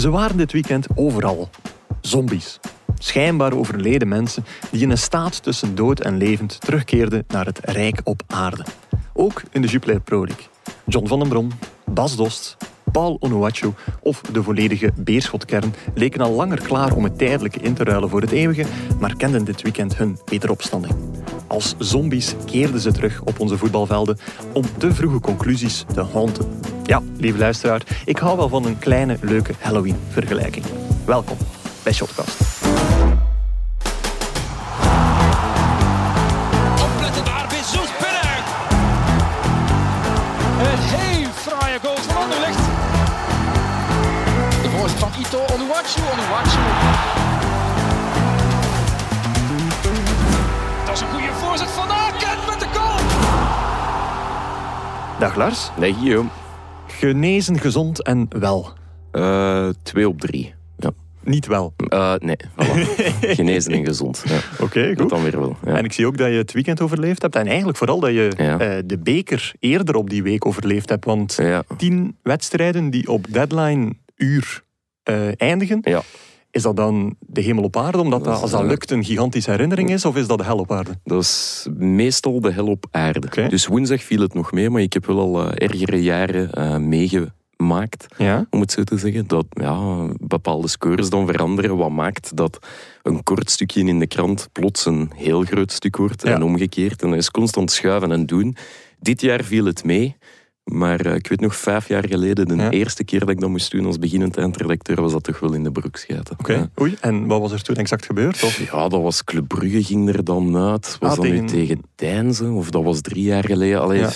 Ze waren dit weekend overal. Zombies. Schijnbaar overleden mensen die in een staat tussen dood en levend terugkeerden naar het rijk op aarde. Ook in de Jupiler Pro. John van den Brom, Bas Dost, Paul Onuachu of de volledige Beerschotkern leken al langer klaar om het tijdelijke in te ruilen voor het eeuwige, maar kenden dit weekend hun wederopstanding. Als zombies keerden ze terug op onze voetbalvelden om te vroege conclusies te haunten. Ja, lieve luisteraar, ik hou wel van een kleine, leuke Halloween-vergelijking. Welkom bij Shotcast. Dag Lars. Nee, Guillaume. Genezen, gezond en wel. Eh, twee op drie. Ja. Niet wel. Eh, nee, voilà. Genezen en gezond. Ja. Oké, Dat goed. dan weer wel. Ja. En ik zie ook dat je het weekend overleefd hebt. En eigenlijk vooral dat je Ja. eh, de beker eerder op die week overleefd hebt. Want tien wedstrijden die op deadline uur eindigen. Ja. Is dat dan de hemel op aarde, omdat dat, als dat eh, lukt een gigantische herinnering is? Of is dat de hel op aarde? Dat is meestal de hel op aarde. Dus woensdag viel het nog mee, maar ik heb wel al eh, ergere jaren eh, meegemaakt. Ja. om het zo te zeggen, dat ja, bepaalde scores dan veranderen. Wat maakt dat een kort stukje in de krant plots een heel groot stuk wordt Ja. en omgekeerd. En dat is constant schuiven en doen. Dit jaar viel het mee. Maar eh, ik weet nog, vijf jaar geleden, de Ja. eerste keer dat ik dat moest doen als beginnend eindredacteur, was dat toch wel in de broek schijten. Oké. Ja. Oei, en wat was er toen exact gebeurd? Of? Ja, dat was Club Brugge ging er dan uit. Was Ah, dat tegen- nu tegen Deinze? Of dat was drie jaar geleden? Allee, Ja.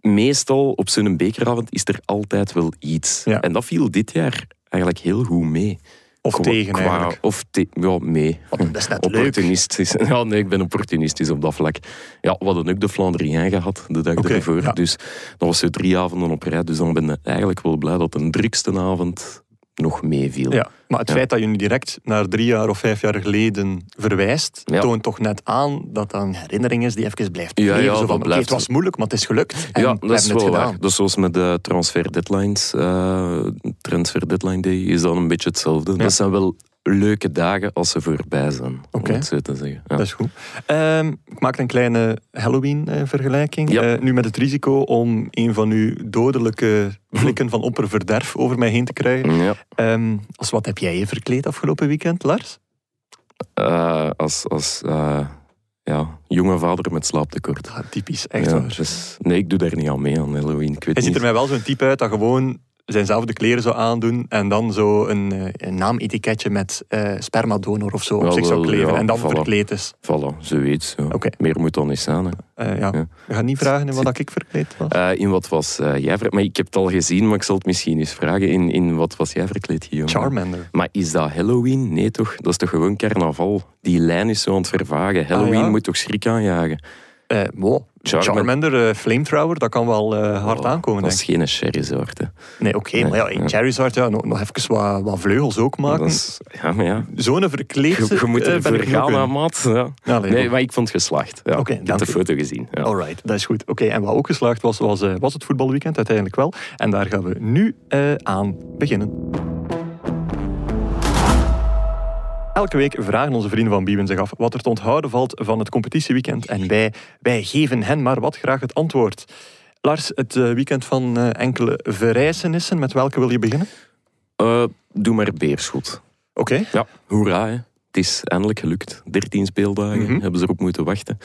Meestal op zo'n bekeravond is er altijd wel iets. En dat viel dit jaar eigenlijk heel goed mee. Of Qua- tegen qua- eigenlijk? Of te- ja, mee. Dat is net leuk. Opportunistisch. Ja, nee, ik ben opportunistisch op dat vlak. Ja, we hadden ook de Flandrien gehad de dag ervoor. ja. Dus dat was zo drie avonden op rij. Dus dan ben ik eigenlijk wel blij dat de drukste avond nog meeviel. Ja, maar het Ja. feit dat je nu direct naar drie jaar of vijf jaar geleden verwijst, Ja. toont toch net aan dat dat een herinnering is die even blijft Ja, leven. Zo van, blijft- het was moeilijk, maar het is gelukt. En Ja, dat is wel waar. is zoals met de transfer deadlines. eh, transfer deadline day is dan een beetje hetzelfde. Dat zijn wel leuke dagen als ze voorbij zijn. Oké. Om het zo te zeggen. Ja. Dat is goed. Ehm, ik maak een kleine Halloween-vergelijking. Ja. nu met het risico om een van uw dodelijke blikken van opperverderf over mij heen te krijgen. Ja. Ehm, als wat heb jij je verkleed afgelopen weekend, Lars? Eh, als als eh, ja, jonge vader met slaaptekort. Ja, typisch, echt waar. dus, nee, ik doe daar niet aan mee aan Halloween. Ik weet Hij ziet er mij wel zo'n type uit dat gewoon zijnzelfde kleren zou aandoen en dan zo een, eh, een naametiketje met eh spermadonor of zo op zich zou kleven ja, en dan voilà. verkleed is. Voilà, zoiets. Ja. Oké. Meer moet dan niet zijn. Hè. Eh, ja. Ja. We gaan niet vragen in wat ik verkleed was. In wat was jij verkleed? Maar ik heb het al gezien, maar ik zal het misschien eens vragen. In, in wat was jij verkleed, Guillaume? Charmander. Maar is dat Halloween? Nee toch? Dat is toch gewoon carnaval? Die lijn is zo aan het vervagen. Halloween Ah, ja? moet toch schrik aanjagen? Eh, wow. Charmander. Charmander, eh, flamethrower, dat kan wel eh, hard Oh, aankomen, Dat is geen sherrysoort. hè. Nee, oké, Nee, maar ja, in ja. Charizard, ja, nog, nog even wat, wat vleugels ook maken. Is, ja, maar ja. Zo'n verkleed Je, je moet eh, er ben voor ik nog gaan, in. hè, maat. Ja. Nee, maar ik vond het geslaagd. Ja. Oké, ik heb de foto gezien. Ja. Alright, dat is goed. Oké, en wat ook geslaagd was, was, eh, was het voetbalweekend uiteindelijk wel. En daar gaan we nu eh, aan beginnen. Elke week vragen onze vrienden van Biewen zich af wat er te onthouden valt van het competitieweekend. En wij, wij geven hen maar wat graag het antwoord. Lars, het eh, weekend van eh, enkele verrijzenissen, met welke wil je beginnen? Eh, doe maar Beerschot. Oké. Ja, hoera. Hè. Het is eindelijk gelukt. 13 speeldagen Mhm. hebben ze erop moeten wachten.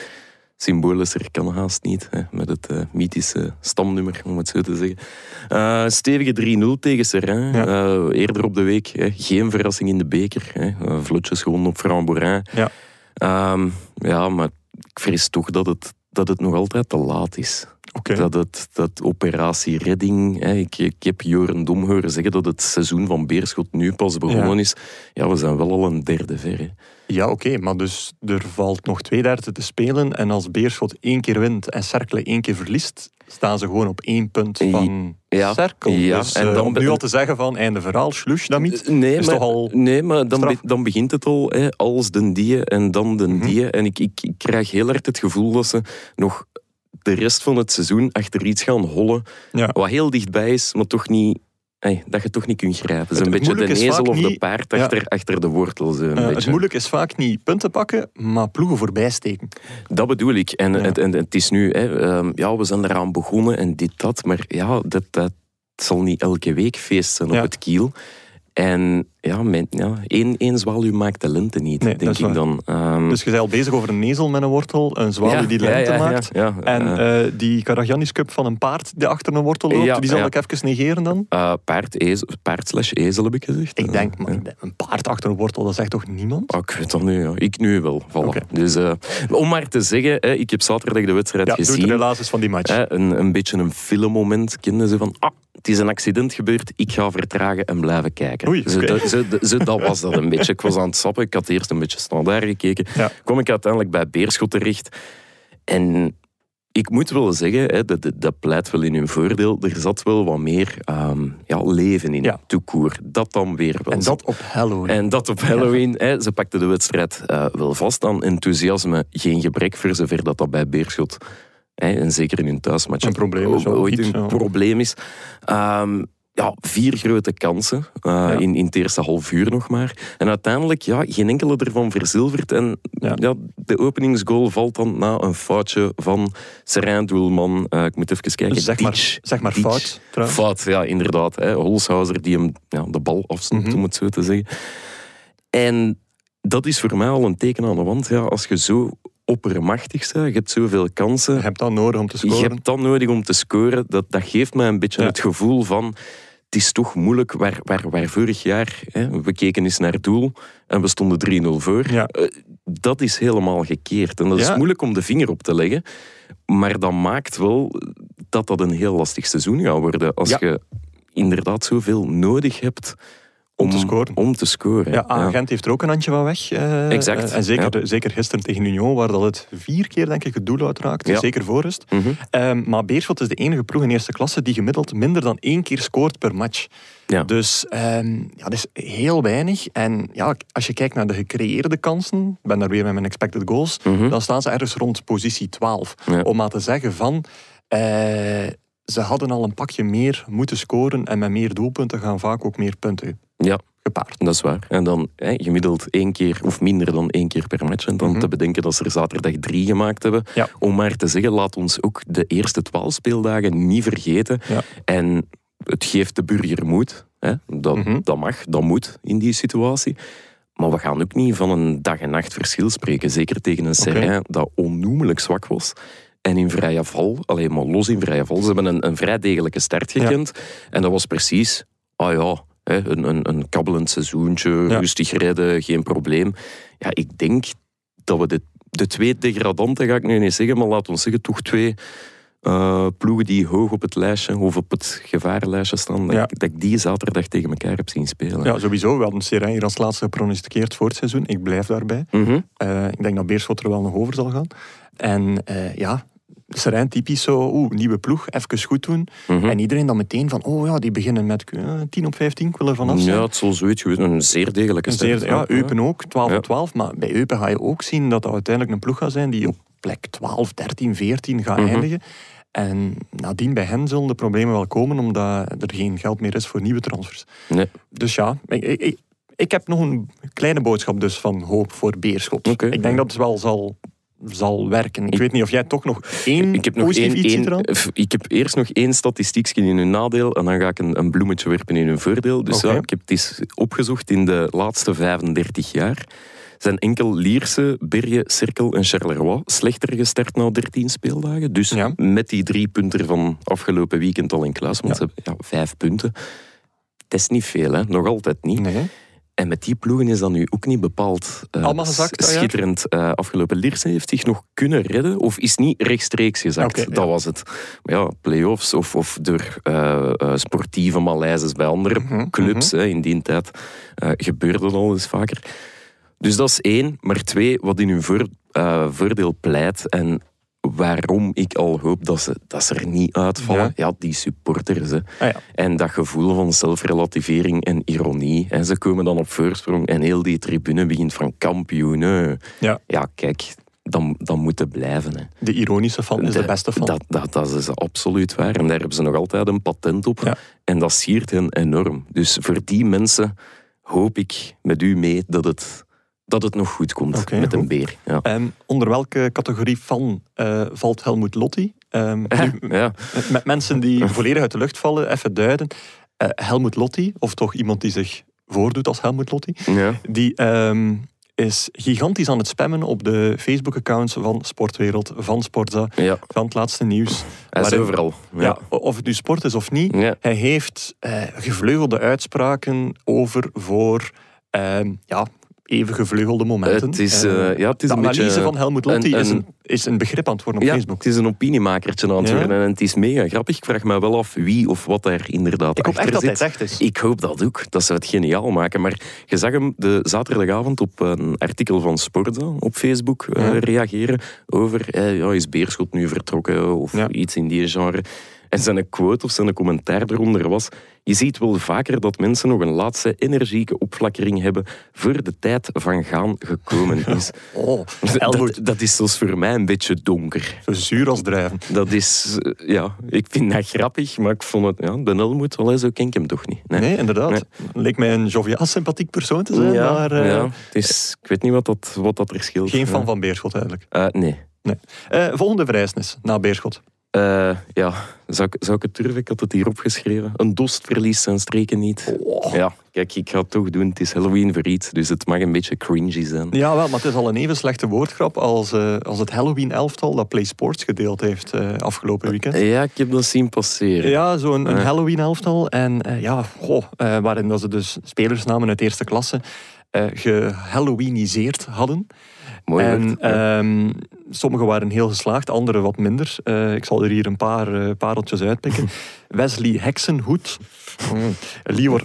Symbolischer kan haast niet, hè, met het eh, mythische stamnummer, om het zo te zeggen. Eh, stevige 3-0 tegen Serrain. Ja. Eh, eerder op de week, hè, geen verrassing in de beker. Hè. Vlotjes gewoon op Framborin. Ja. Ehm, ja, maar ik vrees toch dat het, dat het nog altijd te laat is. Dat, het, dat operatie redding... Hè, ik, ik heb Joren Dom horen zeggen dat het seizoen van Beerschot nu pas begonnen Ja. is. Ja, we zijn wel al een derde ver. Hè. Ja, oké, maar dus er valt nog twee derde te spelen. En als Beerschot één keer wint en Cercle één keer verliest, staan ze gewoon op één punt van Ja, Cercle. ja, Dus en eh, om nu al te zeggen van einde verhaal, slush, dat niet. Nee, is maar, toch al nee, maar dan, be- dan begint het al. Hè, als de die en dan de Mhm. die. En ik, ik, ik krijg heel erg het gevoel dat ze nog de rest van het seizoen achter iets gaan hollen. Ja. Wat heel dichtbij is, maar toch niet hey, dat je toch niet kunt grijpen. Het is een beetje de ezel of de niet- paard Ja. achter, achter de wortels. Een Eh, het beetje. moeilijke is vaak niet punten pakken, maar ploegen voorbij steken. Dat bedoel ik. En, Ja. het, en het is nu, hè, ehm, ja, we zijn eraan begonnen en dit, dat. Maar ja, dat, dat zal niet elke week feest zijn op het kiel. En ja, mijn, ja één, één zwaluw maakt de lente niet, Nee, denk ik waar. dan. Ehm, Dus je bent al bezig over een ezel met een wortel, een zwaluw ja, die ja, lente ja, ja, maakt. Ja, En eh, eh, die Karagiannis Cup van een paard die achter een wortel loopt, Ja, die zal ja. ik even negeren dan? eh, paard, ezel, paard slash ezel heb ik gezegd. Ik denk, maar ja. een paard achter een wortel, dat zegt toch niemand? Ah, ik weet dat nu, ja. Ik nu wel. Voilà. Dus, om maar te zeggen, hè, ik heb zaterdag de wedstrijd Ja, doe de gezien. relaties van die match. Hè, een, een beetje een filmmoment. Kenden ze van, ah, het is een accident gebeurd, ik ga vertragen en blijven kijken. Oei, dat, zo, zo dat was dat een beetje. Ik was aan het sappen, ik had eerst een beetje standaard gekeken. Ja. Kom ik uiteindelijk bij Beerschot terecht. En ik moet wel zeggen, hè, dat, dat, pleit wel in hun voordeel. Er zat wel wat meer ehm, ja, leven in, Ja. toekoer. Dat dan weer wel. en dat op Halloween. En dat op Halloween. Hè, ze pakte de wedstrijd eh, wel vast aan enthousiasme. Geen gebrek voor zover dat dat bij Beerschot, hè, en zeker in hun thuismatch, Een probleem is, ooit iets, een probleem is. Ehm, ja, vier grote kansen eh, in, in het eerste half uur nog maar. En uiteindelijk ja, geen enkele ervan verzilverd. En Ja. ja. de openingsgoal valt dan na een foutje van Serijn Doelman. Eh, ik moet even kijken. Dus zeg maar, zeg maar fout, trouwens. Fout, ja, inderdaad. Hè. Holshouser die hem ja, de bal afsnoept, Mhm. om het zo te zeggen. En dat is voor mij al een teken aan de wand. Ja, als je zo oppermachtig bent, je hebt zoveel kansen, Je hebt dat nodig om te je scoren. hebt dat nodig om te scoren. Dat, dat geeft mij een beetje het gevoel van... Het is toch moeilijk waar, waar, waar vorig jaar... Hè, we keken eens naar het doel en we stonden 3-0 voor. Ja. Eh, dat is helemaal gekeerd. En dat is moeilijk om de vinger op te leggen. Maar dat maakt wel dat dat een heel lastig seizoen gaat worden. Als Ja. je inderdaad zoveel nodig hebt om, te scoren. Om te scoren. Ja, Agent heeft er ook een handje van weg. eh, Exact, eh, en zeker, ja. zeker gisteren tegen Union, waar dat het vier keer denk ik het doel uitraakt. Ja. Zeker voor rust. Mhm. Ehm, maar Beerschot is de enige ploeg in eerste klasse die gemiddeld minder dan één keer scoort per match. Ja. Dus ehm, ja, dat is heel weinig. En ja, als je kijkt naar de gecreëerde kansen, ik ben daar weer met mijn expected goals, Mhm. dan staan ze ergens rond positie 12. Ja. Om maar te zeggen van, eh, ze hadden al een pakje meer moeten scoren en met meer doelpunten gaan vaak ook meer punten Ja, gepaard. dat is waar. En dan hè, gemiddeld één keer of minder dan één keer per match. En dan Mhm. te bedenken dat ze er zaterdag drie gemaakt hebben. Ja. Om maar te zeggen, laat ons ook de eerste twaalf speeldagen niet vergeten. Ja. En het geeft de burger moed. Hè? Dat, Mhm. dat mag, dat moet in die situatie. Maar we gaan ook niet van een dag en nacht verschil spreken. Zeker tegen een Serrain dat onnoemelijk zwak was. En in vrije val, alleen maar los in vrije val. Ze hebben een, een vrij degelijke start gekend. En dat was precies, ah ja, hè, een, een, een kabbelend seizoentje, Ja. rustig rijden, geen probleem. Ja, ik denk dat we de, de twee degradanten, ga ik nu niet zeggen, maar laat ons zeggen, toch twee eh, ploegen die hoog op het lijstje of op het gevarenlijstje staan, dat, Ja. ik, dat ik die zaterdag tegen elkaar heb zien spelen. Ja, sowieso. We hadden Serijn hier als laatste gepronosticeerd voor het seizoen. Ik blijf daarbij. Mhm. Eh, ik denk dat Beerschot er wel nog over zal gaan. En eh, ja, Serijn typisch zo, oeh, nieuwe ploeg, even goed doen. Mhm. En iedereen dan meteen van, oh ja, die beginnen met eh, 10 op 15, ik wil er vanaf zijn. Ja, het zal zoiets geweest. Een zeer degelijke zeer, ja, Eupen ook, 12 Ja. op 12. Maar bij Eupen ga je ook zien dat dat uiteindelijk een ploeg gaat zijn die op plek 12, 13, 14 gaat Mhm. eindigen. En nadien bij hen zullen de problemen wel komen, omdat er geen geld meer is voor nieuwe transfers. Nee. Dus ja, ik, ik, ik, heb nog een kleine boodschap dus van hoop voor Beerschot. Ik denk dat het wel zal, zal werken. Ik, Ik- weet niet of jij toch nog één Ik heb, nog één, ik heb eerst nog één statistiekje in hun nadeel en dan ga ik een, een bloemetje werpen in hun voordeel. Dus ja, ik heb het eens opgezocht in de laatste 35 jaar. Zijn enkel Lierse, Bergen, Cirkel en Charleroi slechter gestart na 13 speeldagen. Dus Ja. met die drie punten van afgelopen weekend al in kluis, want Ja. ze hebben vijf punten. Het is niet veel, hè? nog altijd niet. Nee. En met die ploegen is dat nu ook niet bepaald Allemaal gezakt, dat jaar? schitterend. eh, afgelopen Lierse heeft zich nog kunnen redden of is niet rechtstreeks gezakt. Dat ja. was het. Maar ja, play-offs of, of door eh, sportieve malaises bij andere Mhm, clubs hè, in die tijd gebeurde dat al eens vaker. Dus dat is één. Maar twee, wat in hun voor, voordeel pleit en waarom ik al hoop dat ze, dat ze er niet uitvallen. Ja. Ja, die supporters. Hè. Ah, ja. En dat gevoel van zelfrelativering en ironie. En ze komen dan op voorsprong en heel die tribune begint van kampioenen. Ja. Ja, kijk, dan, dan moeten blijven. Hè. De ironische fan is de, beste fan. Dat, dat, dat is absoluut waar. En daar hebben ze nog altijd een patent op. Ja. En dat siert hen enorm. Dus voor die mensen hoop ik met u mee dat het, dat het nog goed komt met een beer. Ja. Ehm, onder welke categorie fan eh, valt Helmut Lotti? Ehm, nu, Ja. met- mensen die volledig uit de lucht vallen, even duiden. Eh, Helmut Lotti, of toch iemand die zich voordoet als Helmut Lotti, Ja. die ehm, is gigantisch aan het spammen op de Facebook-accounts van Sportwereld, van Sportza, ja, van het laatste nieuws. hij is waarin- overal. Ja. Ja. of het nu sport is of niet, hij heeft eh, gevleugelde uitspraken over voor ja, even gevleugelde momenten. Het is, Eh, eh, ja, het is de een beetje... analyse van Helmut Lotti een- is, een- is een begrip aan het worden op Ja, Facebook. het is een opiniemakertje aan het Ja. worden en het is mega grappig. Ik vraag me wel af wie of wat daar inderdaad Ik hoop achter echt dat zit. het echt is. Ik hoop dat ook, dat ze het geniaal maken. Maar je zag hem de zaterdagavond op een artikel van Sportza op Facebook eh, reageren over ja, is Beerschot nu vertrokken of iets in die genre. En zijn quote of zijn commentaar eronder was je ziet wel vaker dat mensen nog een laatste energieke opflakkering hebben voor de tijd van gaan gekomen is. Oh, Helmut, Dat, dat is zelfs voor mij een beetje donker. zo zuur als drijven. Dat is, eh, ja, ik vind dat grappig, maar ik vond het, ja, de Helmoet, allee, zo ken ik hem toch niet. Nee, inderdaad. Leek mij een joviaal, sympathiek persoon te zijn, ja, maar eh, ja, het is, ik weet niet wat dat, wat dat er scheelt. geen fan Ja. van Beerschot eigenlijk. Eh, nee. Eh, volgende vereisnis na Beerschot. Eh, ja, zou ik, zou ik het durven? Ik had het hier opgeschreven. Een dost verliest zijn streken niet. Oh. Ja, kijk, ik ga het toch doen. Het is Halloween voor iets, dus het mag een beetje cringy zijn. Ja, wel, maar het is al een even slechte woordgrap als, eh, als het Halloween-elftal dat Play Sports gedeeld heeft eh, afgelopen weekend. Ja, ik heb dat zien passeren. Ja, zo'n een. Halloween-elftal. En ja, goh, waarin dat ze dus spelersnamen uit eerste klasse eh gehalloweeniseerd hadden. Mooi en. Ja. ehm, sommige waren heel geslaagd, andere wat minder. Eh, ik zal er hier een paar eh, pareltjes uitpikken. Wesley Heksenhoed, mm, Lior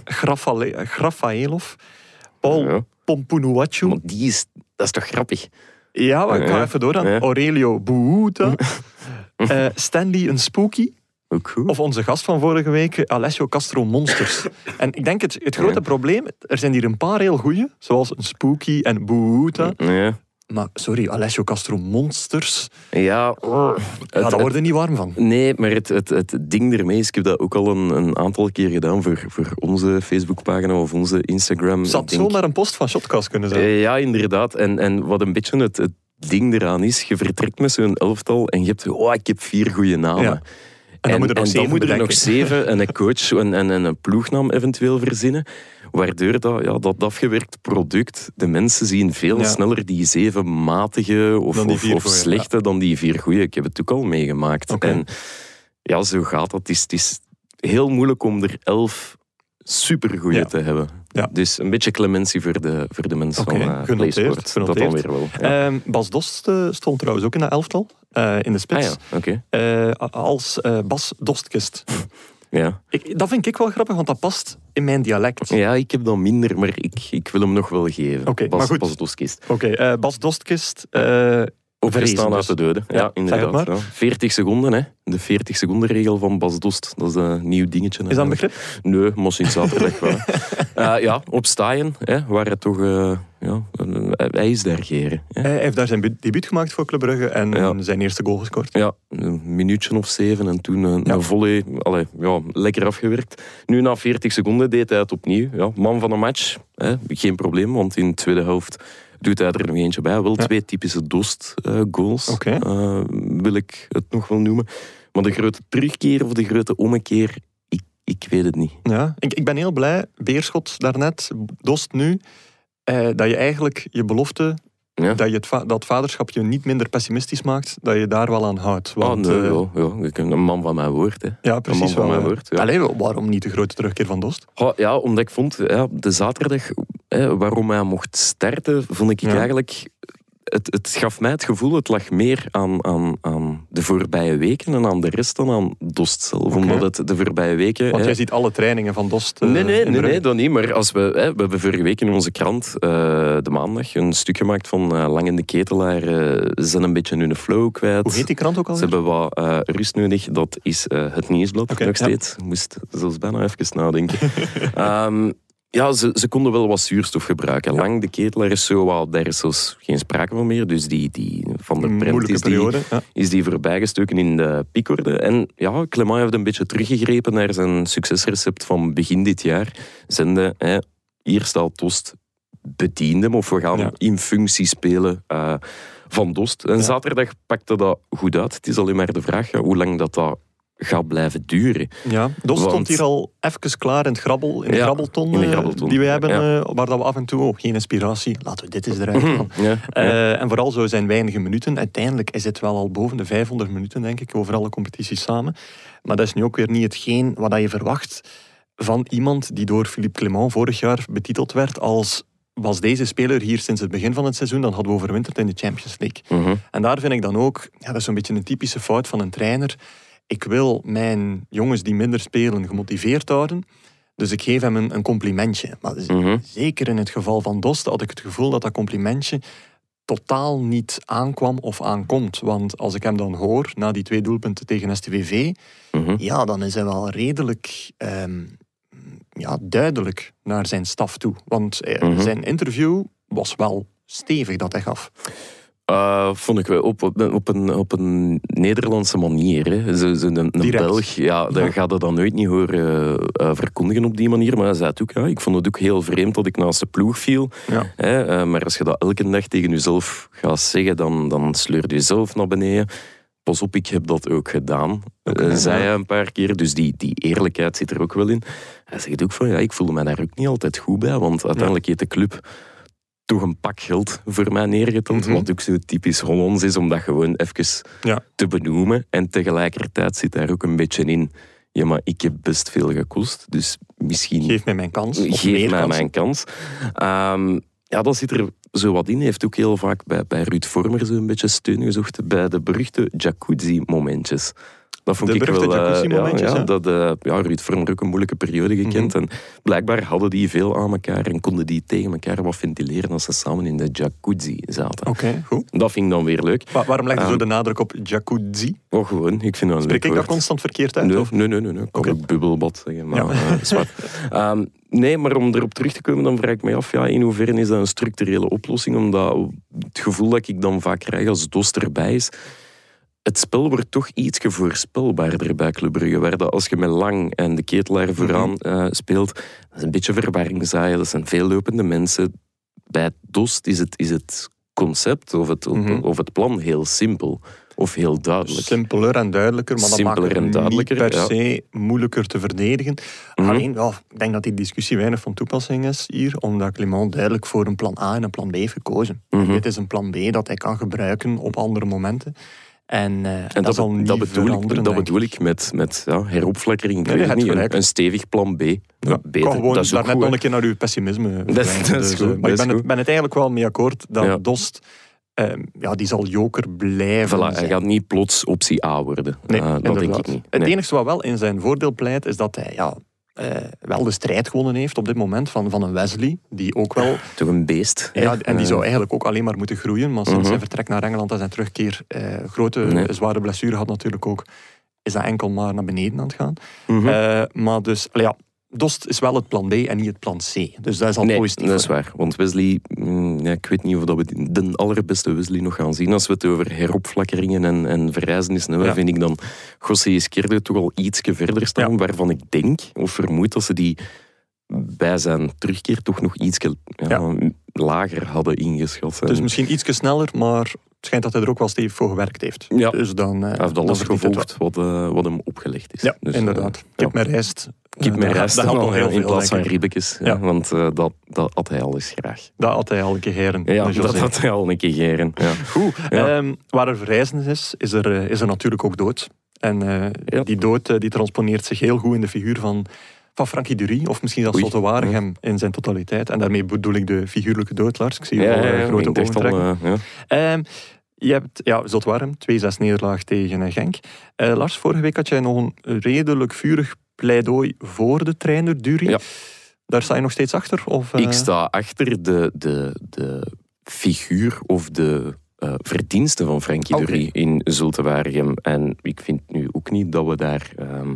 Grafaelov, Paul Ja. Pompunuachu. Maar die is, dat is toch grappig? Ja, maar ik ga even doorgaan. Ja. Aurelio Buuta, eh, Stanley een Spooky. Of onze gast van vorige week, Alessio Castro Monsters. en ik denk het, het grote Ja. probleem, er zijn hier een paar heel goeie, zoals een Spooky en Buuta. Ja. Maar sorry, Alessio Castro Monsters, Ja, ja, het- daar word je niet warm van. Nee, maar het, het, het ding ermee is, ik heb dat ook al een, een aantal keer gedaan voor, voor onze Facebookpagina of onze Instagram. Het zou denk- zomaar een post van Shotcast kunnen zijn. Eh, ja, inderdaad. En, en wat een beetje het, het ding eraan is, je vertrekt met zo'n elftal en je hebt, oh, ik heb vier goede namen. Ja. En dan moet er nog zeven moet er nog zeven en een coach en, en, en een ploegnaam eventueel verzinnen. Waardoor dat, ja, dat afgewerkt product, de mensen zien veel Ja. sneller die zeven matige of, Dan of, vier of goeie, slechte dan die vier goeie. Ik heb het ook al meegemaakt. En ja, zo gaat dat. Het is, het is heel moeilijk om er elf supergoeie Ja. te hebben. Ja. Dus een beetje clementie voor de, voor de mensen van uh, genoteerd, PlaySport. Dat dan genoteerd. weer wel. Ja. Ehm, Bas Dost eh, stond trouwens ook in dat elftal, eh, in de ah spits, ja, oké. eh, als Bas Dostkist. Ja. Ik, dat vind ik wel grappig, want dat past in mijn dialect. ja, ik heb dan minder, maar ik, ik wil hem nog wel geven. Bas, maar goed. Bas Doskist. Oké, Bas Dostkist. Eh, Opgestaan Vrezen uit dus. de. Ja, inderdaad. maar. Ja. 40 seconden, hè. De 40 seconden regel van Bas Dost. Dat is een nieuw dingetje. is dat een begrip? Nee, maar sinds zaterdag wel. Eh, ja, op Staaien, hè, waar het toch... eh, ja, een- hij is daar geren. Hè. Hij heeft daar zijn bu- debuut gemaakt voor Club Brugge en Ja. zijn eerste goal gescoord. Ja, een minuutje of zeven en toen een, Ja. een volley. Allee, ja, lekker afgewerkt. Nu na 40 seconden deed hij het opnieuw. Ja, man van de match, hè, geen probleem, want in de tweede helft doet hij er nog eentje bij. Wel Ja. twee typische Dost-goals, Oké. wil ik het nog wel noemen. Maar de grote terugkeer of de grote ommekeer, ik, ik weet het niet. Ja, ik, ik ben heel blij, Beerschot daarnet, Dost nu, eh, dat je eigenlijk je belofte, Ja. dat, je het va- dat vaderschap je niet minder pessimistisch maakt, dat je daar wel aan houdt. Want, ah, nee, eh, ja, ja, ik ben een man van mijn woord. Hè. ja, Een precies man van wel. mijn eh. woord. Ja. Allee, waarom niet de grote terugkeer van Dost? Goh, ja, omdat ik vond, ja, de zaterdag, hè, waarom hij mocht starten, vond ik Ja. eigenlijk... Het, het gaf mij het gevoel, het lag meer aan, aan, aan de voorbije weken en aan de rest dan aan Dost zelf. Omdat het de voorbije weken... Want hè, jij ziet alle trainingen van Dost. eh, Nee, nee, nee, Brugge. nee, dat niet. Maar als we, hè, we hebben vorige week in onze krant, eh, de maandag, een stuk gemaakt van eh, Lang in de Ketelaar. eh, ze zijn een beetje hun flow kwijt. Hoe heet die krant ook al? Ze hebben wat rust nodig. Dat is het nieuwsblad nog ja. steeds. Ik moest zelfs bijna even nadenken. Ehm, ja, ze, ze konden wel wat zuurstof gebruiken. Lang de ketelaar is zo wat, daar is zelfs geen sprake van meer. Dus die, die van de Prent is die. Ja. is die voorbijgestoken in de piekorde. En ja, Clement heeft een beetje teruggegrepen naar zijn succesrecept van begin dit jaar. Zende, hè, hier staat bedien hem of we gaan Ja. in functie spelen eh, van Dost. En zaterdag pakte dat goed uit. Het is alleen maar de vraag hoe lang dat, dat gaat blijven duren. Ja, Dos Want- stond hier al even klaar in het grabbel, in de Ja, grabbelton, in de eh, grabbelton, die we hebben, ja. eh, waar dat we af en toe, oh, geen inspiratie, laten we dit eens eruit halen. Ja, Eh, en vooral zo zijn weinige minuten. Uiteindelijk is het wel al boven de 500 minuten, denk ik, over alle competities samen. Maar dat is nu ook weer niet hetgeen wat je verwacht van iemand die door Philippe Clement vorig jaar betiteld werd als was deze speler hier sinds het begin van het seizoen, dan hadden we overwinterd in de Champions League. Mhm. En daar vind ik dan ook, ja, dat is zo'n beetje een typische fout van een trainer. Ik wil mijn jongens die minder spelen gemotiveerd houden. Dus ik geef hem een, een complimentje. Maar Mhm. zeker in het geval van Dost had ik het gevoel dat dat complimentje totaal niet aankwam of aankomt. Want als ik hem dan hoor, na die twee doelpunten tegen STVV, Mhm. ja, dan is hij wel redelijk ehm, ja, duidelijk naar zijn staf toe. Want eh, Mhm. zijn interview was wel stevig dat hij gaf. Eh, vond ik wel op, op, op een, op een Nederlandse manier. Hè. Zo, zo een, een. Belg, ja, dat Ja. gaat dat dan nooit niet horen eh, verkondigen op die manier. Maar hij zei het ook, ja, ik vond het ook heel vreemd dat ik naast de ploeg viel. Ja. Hè. Eh, maar als je dat elke dag tegen jezelf gaat zeggen, dan, dan sleur je jezelf naar beneden. Pas op, ik heb dat ook gedaan. Eh, zei ja. hij een paar keer. Dus die, die eerlijkheid zit er ook wel in. Hij zegt ook van, ja, ik voelde me daar ook niet altijd goed bij. Want uiteindelijk heeft de club toch een pak geld voor mij neergeteld. Mhm. Wat ook zo typisch Hollands is, om dat gewoon even Ja. te benoemen. En tegelijkertijd zit daar ook een beetje in... Ja, maar ik heb best veel gekost, dus misschien Geef mij mijn kans. Geef mij mijn kans. Ehm, ja, dat zit er zo wat in. Hij heeft ook heel vaak bij, bij Ruud Vormer zo een beetje steun gezocht bij de beruchte jacuzzi-momentjes. Dat vond De ik wel... eh, jacuzzi-momentjes, ja, dat, eh, ja, Ruud Vormer ook een moeilijke periode gekend. Mhm. En blijkbaar hadden die veel aan elkaar en konden die tegen elkaar wat ventileren als ze samen in de jacuzzi zaten. Oké, goed. Dat vind ik dan weer leuk. Wa- waarom leg je zo Ehm, de nadruk op jacuzzi? Oh, gewoon. Ik vind dat een Spreek leuk ik dat constant verkeerd uit? Nee, of? nee, nee, nee, nee. Ik ook bubbelbad zeggen, maar Ja. eh, zwart. Ehm, nee, maar om erop terug te komen, dan vraag ik me af, ja, in hoeverre is dat een structurele oplossing? Omdat het gevoel dat ik dan vaak krijg als Dost erbij is, het spel wordt toch iets voorspelbaarder bij Club Brugge, waar dat als je met Lang en de ketelaar vooraan Mhm. eh, speelt, dat is een beetje verwarring zaaien, dat zijn veel lopende mensen. Bij Dost is het, is het concept of het, Mhm. of het plan heel simpel of heel duidelijk. Simpeler en duidelijker, maar dat Simpeler maakt het niet per ja. se moeilijker te verdedigen. Mhm. Alleen, ik denk dat die discussie weinig van toepassing is hier, omdat Clement duidelijk voor een plan A en een plan B heeft gekozen. En dit is een plan B dat hij kan gebruiken op andere momenten. En, eh, En dat, dat, be- bedoel, ik, dat bedoel ik met, met ja, heropflakkering. Ik Nee, weet je het hebt niet. Een, stevig plan B. Ja, Beter. gewoon dat is ook daar net goed, nog een keer naar uw pessimisme Dat is- verwijzen. dat is Dus, goed, eh, Maar ik ben ben het eigenlijk wel mee akkoord dat Ja. Dost, eh, ja, die zal joker blijven Voilà, hij gaat niet plots optie A worden. Nee, Eh, dat denk ik niet. Het enige wat wel in zijn voordeel pleit, is dat hij ja, eh, wel de strijd gewonnen heeft op dit moment van, van een Wesley, die ook wel... Toch een beest. Ja, en die Eh, zou eigenlijk ook alleen maar moeten groeien, maar sinds Mhm. zijn vertrek naar Engeland en zijn terugkeer, eh, grote Nee. zware blessure had natuurlijk ook, is dat enkel maar naar beneden aan het gaan. mhm. Eh, maar dus, ja, Dost is wel het plan B en niet het plan C. Dus dat is al Nee, positief. dat is waar. Want Wesley, mm, ja, ik weet niet of dat we de allerbeste Wesley nog gaan zien. Als we het over heropflakkeringen en, en verrijzenissen hebben, Ja. vind ik dan José Izquierdo toch al iets verder staan. Ja. Waarvan ik denk of vermoed dat ze die bij zijn terugkeer toch nog iets lager hadden ingeschat. Dus En misschien iets sneller, maar het schijnt dat hij er ook wel stevig voor gewerkt heeft. Ja. Dus dan, eh, hij heeft alles gevolgd wat, eh, wat hem opgelegd is. Ja, Dus, inderdaad. Eh, met dat- rijst dat helpt dan, al heel in veel, plaats van ribbekjes. Ja. Ja. Want eh, dat, dat had hij al eens graag. Dat had hij al een keer heren. Ja, dat had hij al een keer geren. Ja. Goed. Ja. Ehm, waar er verrijzenis is, is er, eh, is er natuurlijk ook dood. En eh, Ja. die dood eh, die transponeert zich heel goed in de figuur van, van Frankie Dury, of misschien zelfs. Otto Waregem in zijn totaliteit. En daarmee bedoel ik de figuurlijke dood, Lars. Ik zie je Ja, al eh, ja, ja, grote ogen trekken. eh, ja. Ehm, je hebt, ja, Zotwarem, 2-6 nederlaag tegen eh, Genk. Eh, Lars, vorige week had jij nog een redelijk vurig pleidooi voor de trainer Dury. Ja. Daar sta je nog steeds achter? Of, eh, Ik sta achter de, de, de figuur of de eh, verdiensten van Frankie Oké. Dury in Zulte Waregem. En ik vind nu ook niet dat we daar ehm,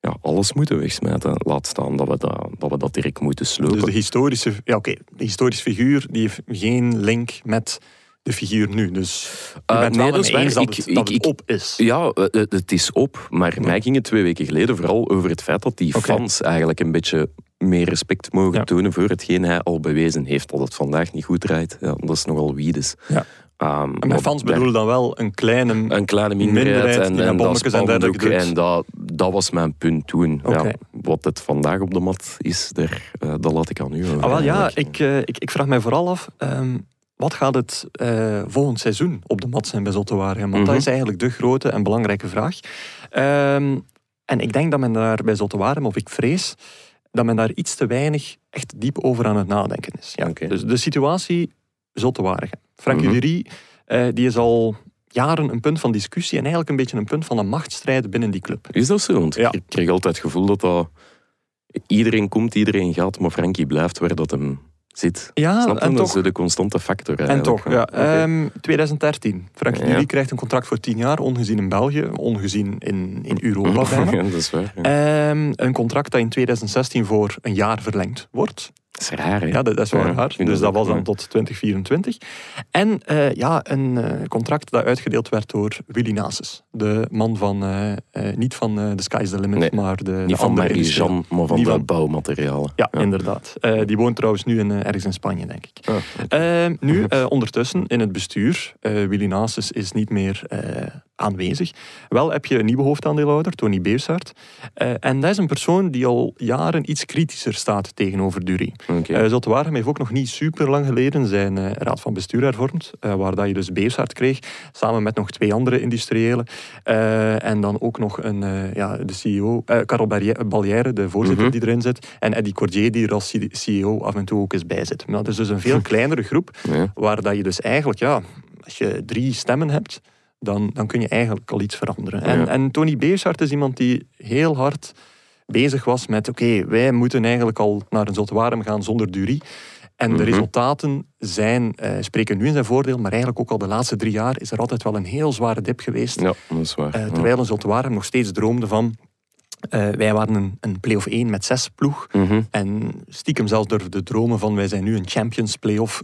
ja, alles moeten wegsmijten. Laat staan dat we dat, dat, we dat direct moeten slopen. Dus de historische, ja, oké, de historische figuur die heeft geen link met de figuur nu. Dus Uh, bent nee, mee eens dat Ik- het, dat ik- het ik- op is. Ja, eh, het het is op. Maar mij ging het twee weken geleden vooral over het feit dat die fans eigenlijk een beetje meer respect mogen Ja. tonen voor hetgeen hij al bewezen heeft. Dat het vandaag niet goed draait, ja, dat is nogal wiedes. Ja. Ehm, En fans daar- bedoel dan wel een kleine... Een kleine minderheid, minderheid en, en dat en spandoek. dergelijke doet. En dat, dat was mijn punt toen. Ja, wat het vandaag op de mat is, daar, eh, dat laat ik aan u over. Ah, wel, ja, ik, eh, ik, ik vraag mij vooral af... ehm, wat gaat het eh, volgend seizoen op de mat zijn bij Zotte Waregem? Want Mhm. dat is eigenlijk de grote en belangrijke vraag. Ehm, en ik denk dat men daar bij Zotte Waregem, of ik vrees, dat men daar iets te weinig echt diep over aan het nadenken is. Ja. Dus de situatie Zotte Waregem. Frankie Mhm. Dury, eh, die is al jaren een punt van discussie en eigenlijk een beetje een punt van een machtsstrijd binnen die club. Is dat zo? Want Ja. ik kreeg altijd het gevoel dat dat... Iedereen komt, iedereen gaat, maar Frankie blijft waar dat hem zit. Ja, Snap je? en Dat toch, is de constante factor En eigenlijk. toch, ja. Oké. Ehm, 2013. Frankie Ja. Dury krijgt een contract voor 10 jaar, ongezien in België, ongezien in, in Europa bijna. Ja, dat is waar. ja. Ehm, een contract dat in 2016 voor een jaar verlengd wordt. Dat is raar, hè? Ja, dat, dat is wel Ja, raar. Dus dat was dan tot 2024. En eh, ja, een eh, contract dat uitgedeeld werd door Willy Nasus. De man van, eh, niet van The Sky's the Limit, Nee, maar de, de Niet van andere industrieel. Marie-Jean, maar van de van- bouwmaterialen. Ja, inderdaad. Die woont trouwens nu in, ergens in Spanje, denk ik. Ah, nu, eh, ondertussen in het bestuur, Willy Nasus is niet meer aanwezig. Wel heb je een nieuwe hoofdaandeelhouder, Tony Beussaert. Eh, en dat is een persoon die al jaren iets kritischer staat tegenover Dury. Oké. Eh Zotte Waregem heeft ook nog niet super lang geleden zijn eh, raad van bestuur hervormd, eh, waar dat je dus Beussaert kreeg, samen met nog twee andere industriëlen. Eh, en dan ook nog een, eh, ja, de CEO, eh Carol Ballière, de voorzitter Mhm. die erin zit, en Eddie Cordier, die er als CEO af en toe ook eens bij zit. Maar dat is dus een veel kleinere groep, waar dat je dus eigenlijk, ja, als je drie stemmen hebt, dan, dan kun je eigenlijk al iets veranderen. En, Ja. en Tony Beussaert is iemand die heel hard bezig was met, oké, wij moeten eigenlijk al naar een Zotwaarem gaan zonder Dury. En de Mhm. resultaten zijn, eh, spreken nu in zijn voordeel, maar eigenlijk ook al de laatste drie jaar is er altijd wel een heel zware dip geweest. ja, dat is waar. Eh, ja. terwijl een Zotwaarem nog steeds droomde van, eh, wij waren een, een play-off 1 met zes ploeg. Mhm. En stiekem zelfs durfde dromen van, wij zijn nu een Champions Playoff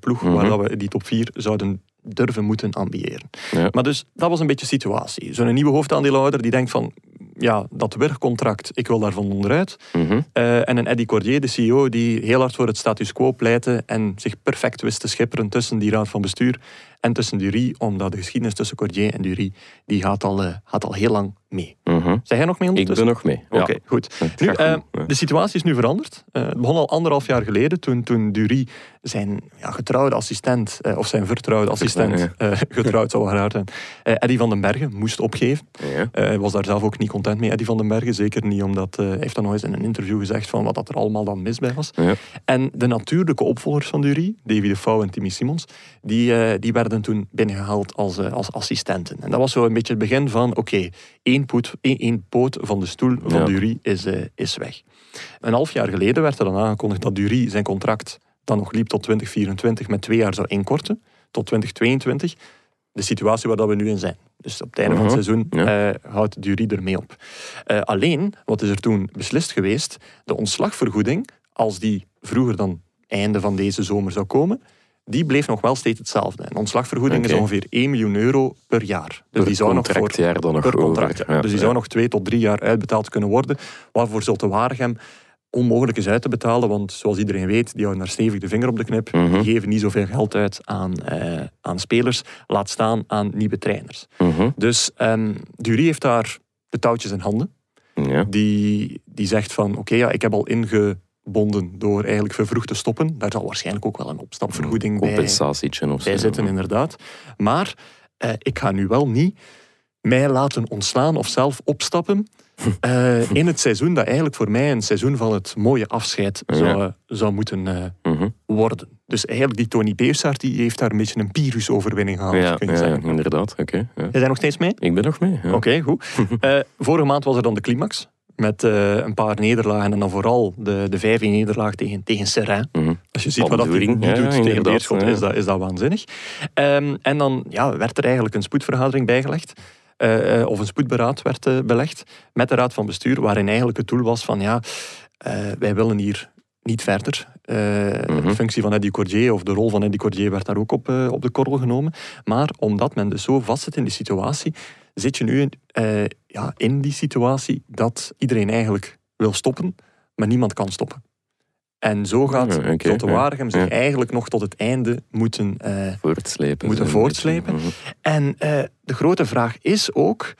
ploeg, Mhm. waar dat we die top 4 zouden durven moeten ambiëren. Ja. Maar dus, dat was een beetje de situatie. Zo'n nieuwe hoofdaandeelhouder die denkt van, ja, dat werkcontract, ik wil daarvan onderuit. Mhm. Eh, en een Eddie Cordier, de CEO, die heel hard voor het status quo pleitte en zich perfect wist te schipperen tussen die raad van bestuur en tussen Dury, omdat de geschiedenis tussen Cordier en Dury, die gaat al, eh, gaat al heel lang mee. Mhm. Zeg jij nog mee Ik ondertussen? ben nog mee. Ja. Oké, goed. Nu, eh, de situatie is nu veranderd. Het begon al anderhalf jaar geleden toen, toen Dury zijn ja, getrouwde assistent, eh, of zijn vertrouwde assistent, eh, getrouwd zou raar zijn, eh, Eddie van den Bergen moest opgeven. Ja. Hij was daar zelf ook niet content mee, Eddie van den Bergen. Zeker niet omdat hij heeft dan nog eens in een interview gezegd van wat dat er allemaal dan mis bij was. Ja. En de natuurlijke opvolgers van Dury, Davy de Pauw en Timmy Simons, die, die werden toen binnengehaald als, als assistenten. En dat was zo een beetje het begin van, oké, één, poot, één, één poot van de stoel van. Dury is, is weg. Een half jaar geleden werd er dan aangekondigd dat Dury zijn contract dat nog liep tot 2024 met twee jaar zou inkorten, tot 2022. De situatie waar dat we nu in zijn. Dus op het einde van het Mhm, seizoen ja. eh, houdt Dury ermee op. Eh, alleen, wat is er toen beslist geweest? De ontslagvergoeding, als die vroeger dan einde van deze zomer zou komen, die bleef nog wel steeds hetzelfde. Een ontslagvergoeding is ongeveer 1 miljoen euro per jaar. Dus Per die zou nog voor nog per contract. ja. Dus die ja. zou nog twee tot drie jaar uitbetaald kunnen worden. Waarvoor Zulte Waregem onmogelijk is uit te betalen. Want zoals iedereen weet, die houden daar stevig de vinger op de knip. Mhm. Die geven niet zoveel geld uit aan, eh, aan spelers. Laat staan aan nieuwe trainers. Mhm. Dus ehm Dury heeft daar de touwtjes in handen. Ja. Die, die zegt van, oké, ja, ik heb al ingebonden door eigenlijk vervroegd te stoppen. Daar zal waarschijnlijk ook wel een opstapvergoeding bij, of bij zo. zitten, inderdaad. Maar eh, ik ga nu wel niet mij laten ontslaan of zelf opstappen eh, in het seizoen dat eigenlijk voor mij een seizoen van het mooie afscheid Ja. zou, zou moeten eh, Mhm. worden. Dus eigenlijk die Tony Beussaert die heeft daar een beetje een Pyrrhus-overwinning gehaald, Ja, kun je zeggen. inderdaad. Oké. ja. Jij nog steeds mee? Ik ben nog mee. Oké, goed. Eh, vorige maand was er dan de climax. Met eh, een paar nederlagen en dan vooral de, de 5 nederlaag tegen, tegen Serrain. Mhm. Als je ziet wat dat ja, doet tegen Beerschot, ja. is, dat, is dat waanzinnig. Ehm, en dan ja, werd er eigenlijk een spoedvergadering bijgelegd. Eh, eh, of een spoedberaad werd eh, belegd met de raad van bestuur, waarin eigenlijk het doel was van ja, wij willen hier niet verder. Mhm. De functie van Eddy Cordier of de rol van Eddy Cordier werd daar ook op, op de korrel genomen. Maar omdat men dus zo vastzit in die situatie, zit je nu in, ja, in die situatie dat iedereen eigenlijk wil stoppen, maar niemand kan stoppen. En zo gaat oké, Zotte ja. Waregem zich Ja. eigenlijk nog tot het einde moeten Voortslepen. Moeten voortslepen. Mhm. en de grote vraag is ook,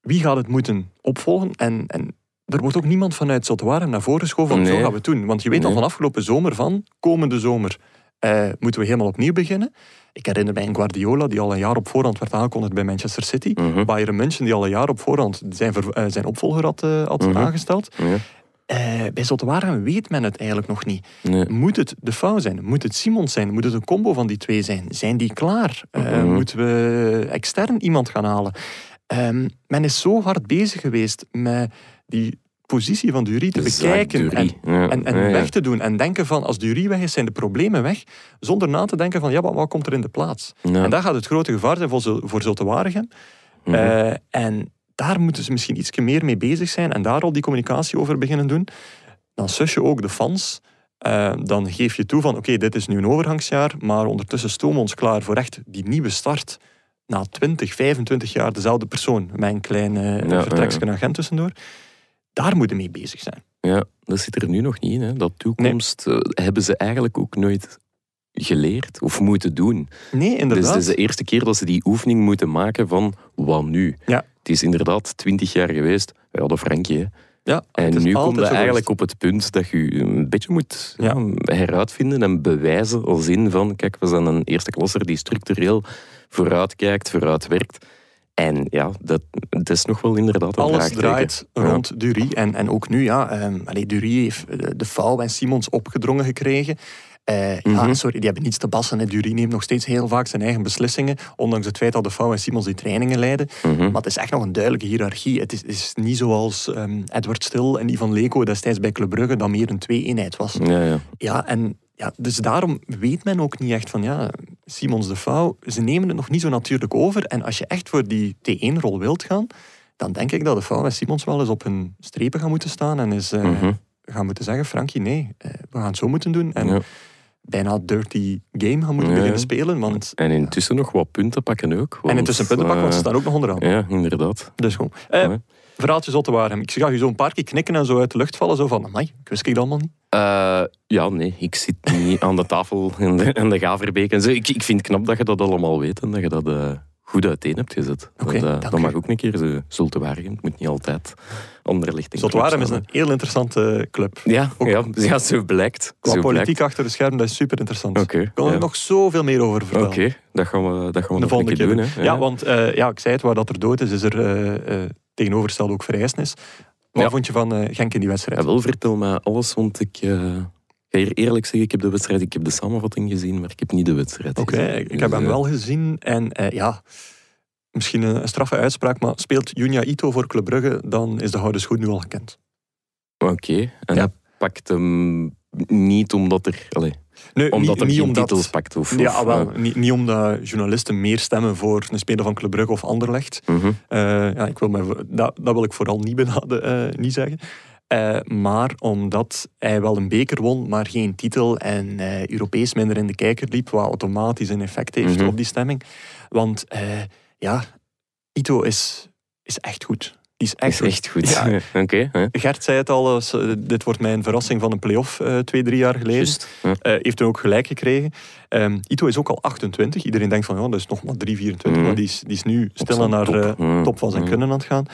wie gaat het moeten opvolgen? En, en er wordt ook niemand vanuit Zotwaarem naar voren geschoven van, zo Nee. gaan we het doen. Want je weet al Nee. van afgelopen zomer van, komende zomer eh, moeten we helemaal opnieuw beginnen. Ik herinner mij een Guardiola die al een jaar op voorhand werd aangekondigd bij Manchester City. Mhm. Bayern München die al een jaar op voorhand zijn, ver- eh, zijn opvolger had, eh, had Mhm. aangesteld. Eh, bij Zotwaarem weet men het eigenlijk nog niet. Nee. Moet het de Fouw zijn? Moet het Simons zijn? Moet het een combo van die twee zijn? Zijn die klaar? Eh, Mhm. Moeten we extern iemand gaan halen? Ehm, men is zo hard bezig geweest met die positie van Dury te bekijken en, Ja, en, en ja, ja. weg te doen. En denken van, als Dury weg is, zijn de problemen weg. Zonder na te denken van, ja, wat, wat komt er in de plaats? En daar gaat het grote gevaar zijn voor, voor. Mhm. Eh, en daar moeten ze misschien iets meer mee bezig zijn en daar al die communicatie over beginnen doen. Dan sus je ook de fans. Eh, dan geef je toe van oké, dit is nu een overgangsjaar, maar ondertussen stomen we ons klaar voor echt die nieuwe start. Na 20, 25 jaar dezelfde persoon, met een klein uh, ja, agent tussendoor. Daar moeten mee bezig zijn. Ja, dat zit er nu nog niet in. Hè. Dat toekomst eh, hebben ze eigenlijk ook nooit geleerd of moeten doen. Nee, Dus inderdaad. het is de eerste keer dat ze die oefening moeten maken van wat nu. Ja. Het is inderdaad twintig jaar geweest. We hadden Frankje. hè. ja, En nu komt je eigenlijk op het punt dat je een beetje moet ja, Ja. heruitvinden en bewijzen als in van, kijk, we zijn een eerste klasser die structureel vooruitkijkt, vooruit werkt. En ja, dat, dat is nog wel inderdaad een Alles draait Ja. rond Dury. En, en ook nu, ja, um, allee, Dury heeft de Fouw en Simons opgedrongen gekregen. Uh, ja, sorry, die hebben niets te bassen. Hè. Dury neemt nog steeds heel vaak zijn eigen beslissingen, ondanks het feit dat de Fouw en Simons die trainingen leiden. Mhm. Maar het is echt nog een duidelijke hiërarchie. Het is, het is niet zoals um, Edward Stil en Ivan Leko destijds bij Club Brugge, dat meer een twee-eenheid was. Ja, ja. Ja, en ja, dus daarom weet men ook niet echt van, ja, Simons de Fouw, ze nemen het nog niet zo natuurlijk over. En als je echt voor die T1-rol wilt gaan, dan denk ik dat de Fouw en Simons wel eens op hun strepen gaan moeten staan en eens uh, Mhm. gaan moeten zeggen, Frankie, nee, uh, we gaan het zo moeten doen. En Ja. Bijna dirty game gaan moeten Ja. beginnen spelen. Want, En intussen nog wat punten pakken ook. en intussen punten pakken, want ze eh, staan ook nog onderaan. Ja, inderdaad. Dus gewoon. Eh, Ja. verhaaltje Zotte Waregem. Ik zag je zo een paar keer knikken en zo uit de lucht vallen. Zo van, amai, ik wist ik dat allemaal niet. Eh, ja, nee, ik zit niet aan de tafel in de, in de Gaverbeek. En zo. Ik, ik vind het knap dat je dat allemaal weet en dat je dat eh, goed uiteen hebt gezet. Dat, eh, dat mag ook een keer zo zulte wagen. Het moet niet altijd onderlichting. Zotte Waregem is een heel interessante club. Ja, ook- ja, ja, zo blijkt. Qua zo politiek achter de schermen, dat is super interessant. Ik kan er ja. nog zoveel meer over vertellen. Oké, dat gaan we, dat gaan we De nog een keer keer. doen. Hè. Ja, want eh, ja, ik zei het, waar dat er dood is, is er eh, eh, tegenovergesteld ook vereisnis. Wat vond je van eh, Genk in die wedstrijd? Ja, wel, vertel mij alles, want ik eh, ga hier eerlijk zeggen, ik heb de wedstrijd, ik heb de samenvatting gezien, maar ik heb niet de wedstrijd Oké, ik Dus, heb hem eh, wel gezien en eh, ja, misschien een, straffe uitspraak, maar speelt Junya Ito voor Club Brugge, dan is de gouden schoen nu al gekend. Oké, en Ja. hij pakt hem niet omdat er... Allee, Nee, omdat niet, niet omdat, titels pakt? Of, Ja, of, wel, eh, niet, niet omdat journalisten meer stemmen voor een speler van Club Brugge of Anderlecht. mhm. Ja, ik wil voor- dat, dat wil ik vooral niet, benaden, eh, niet zeggen. Eh, maar omdat hij wel een beker won, maar geen titel en eh, Europees minder in de kijker liep, wat automatisch een effect heeft Mhm. op die stemming. Want eh, ja, Ito is, is echt goed. Die is echt Is echt goed. Ja. Oké, hè. Gert zei het al, dit wordt mijn verrassing van een play-off twee, drie jaar geleden. Eh, heeft toen ook gelijk gekregen. Ehm, Ito is ook al 28. Iedereen denkt van, ja, dat is nog maar 3, 24. Mhm. Maar die is, die is nu zijn naar top. Mhm. top van zijn kunnen aan het gaan.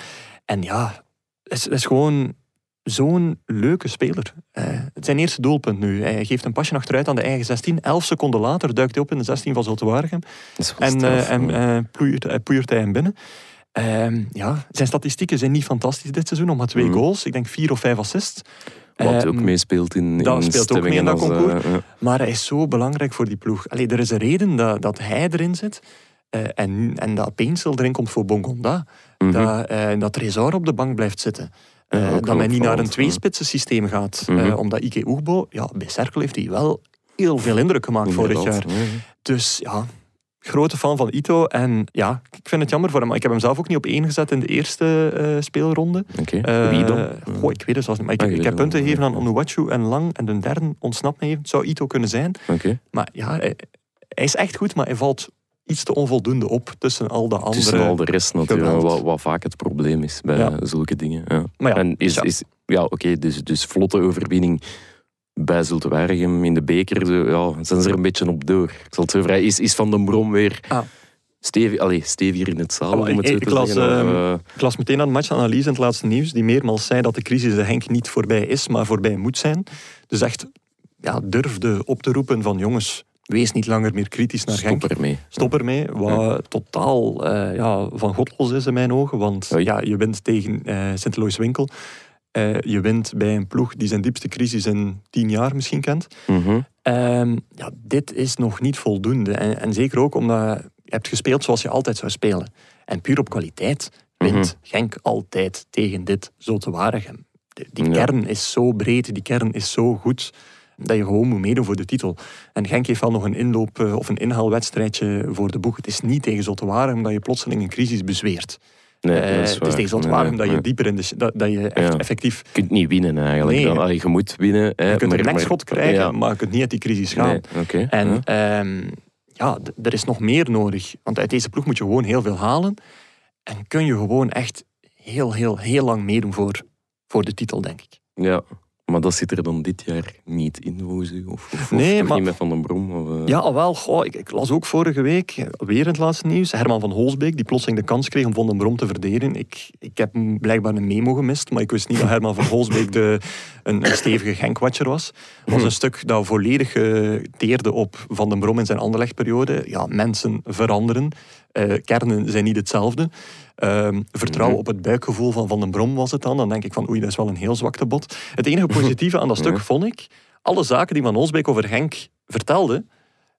En ja, het is, het is gewoon zo'n leuke speler. Eh, het zijn eerste doelpunt nu. Hij geeft een pasje achteruit aan de eigen 16. 11 seconden later duikt hij op in de 16 van Zulte Waregem. Dat is wel En, eh, en poeiert hij hem binnen. Ehm, ja, zijn statistieken zijn niet fantastisch dit seizoen. Nog maar twee Mhm. goals. Ik denk vier of vijf assists. Wat ook Ehm, meespeelt in, dat in speelt ook mee in dat concours. ja. Maar hij is zo belangrijk voor die ploeg. Allee, er is een reden dat, dat hij erin zit. en, en dat Peensel erin komt voor Bongonda. Mhm. Dat, eh dat Trezor op de bank blijft zitten. Eh, dat men niet naar een tweespitsen systeem gaat. Mhm. Eh, omdat Ike Oegbo, ja, bij Cerkel heeft hij wel heel veel indruk gemaakt vorig jaar. Dus ja, grote fan van Ito. En ja, ik vind het jammer voor hem. Maar ik heb hem zelf ook niet op één gezet in de eerste eh, speelronde. Wie dan? goh, ik weet het zelfs niet. Maar ik, Ah, ik heb punten gegeven aan Onuwachu en Lang. En de derde ontsnapt me even. Het zou Ito kunnen zijn. Maar ja, hij, hij is echt goed, maar hij valt iets te onvoldoende op tussen al de andere. Tussen al de rest natuurlijk, wat, wat vaak het probleem is bij Ja. zulke dingen. Ja. Maar ja, en is, ja. is, ja, oké, dus, dus vlotte overwinning bij Zulte Waregem in de beker, zo, ja, zijn ze er een beetje op door. Ik zal het zo vrij. Is, is Van den Brom weer Ah. stevig, allez, steviger in het zaal, om het zo ik te las, zeggen? ehm, eh, Ik las meteen aan de matchanalyse in het laatste nieuws, die meermaals zei dat de crisis de Henk niet voorbij is, maar voorbij moet zijn. Dus echt ja, durfde op te roepen van jongens, wees niet langer meer kritisch naar Genk. stop ermee. Stop ermee, wat totaal eh, ja, van godlos is in mijn ogen. Want ja, je wint tegen eh Sint-Lois-Winkel. Eh, je wint bij een ploeg die zijn diepste crisis in tien jaar misschien kent. Mhm. Ehm, ja, dit is nog niet voldoende. En, en zeker ook omdat je hebt gespeeld zoals je altijd zou spelen. En puur op kwaliteit wint Mhm. Genk altijd tegen dit Zulte Waregem. Die, die Ja. kern is zo breed, die kern is zo goed, dat je gewoon moet meedoen voor de titel. En Genk heeft wel nog een inloop- eh, of een inhaalwedstrijdje voor de boeg. Het is niet tegen Zulte Waregem dat je plotseling een crisis bezweert. Nee, Eh, dat is het is tegen Zulte Nee, dat je dieper in de... Dat, dat je echt Ja. effectief... Je kunt niet winnen eigenlijk. Nee. Dan, allee, je moet winnen. Hè, Je kunt maar- een nekschot krijgen, Ja. maar je kunt niet uit die crisis gaan. Nee. En ja. ehm, ja, er is nog meer nodig. Want uit deze ploeg moet je gewoon heel veel halen. En kun je gewoon echt heel, heel, heel lang meedoen voor, voor de titel, denk ik. Ja, maar dat zit er dan dit jaar niet in, volgens u? Of, of, Nee, of toch maar- niet met Van den Brom? Of, eh? Ja, al wel. Goh, ik, ik las ook vorige week, eh, weer in het laatste nieuws, Herman van Holsbeek, die plotseling de kans kreeg om Van den Brom te verdedigen. Ik, ik heb blijkbaar een memo gemist, maar ik wist niet dat Herman van Holsbeek de, een, een stevige Genkwatcher was. Het was een stuk dat volledig eh, teerde op Van den Brom in zijn Anderlechtperiode. Ja, mensen veranderen. Eh, kernen zijn niet hetzelfde. Ehm, vertrouwen Mhm. op het buikgevoel van Van den Brom was het dan. Dan denk ik van, oei, dat is wel een heel zwakte bot. Het enige positieve aan dat stuk vond ik, alle zaken die Van Holsbeek over Genk vertelde,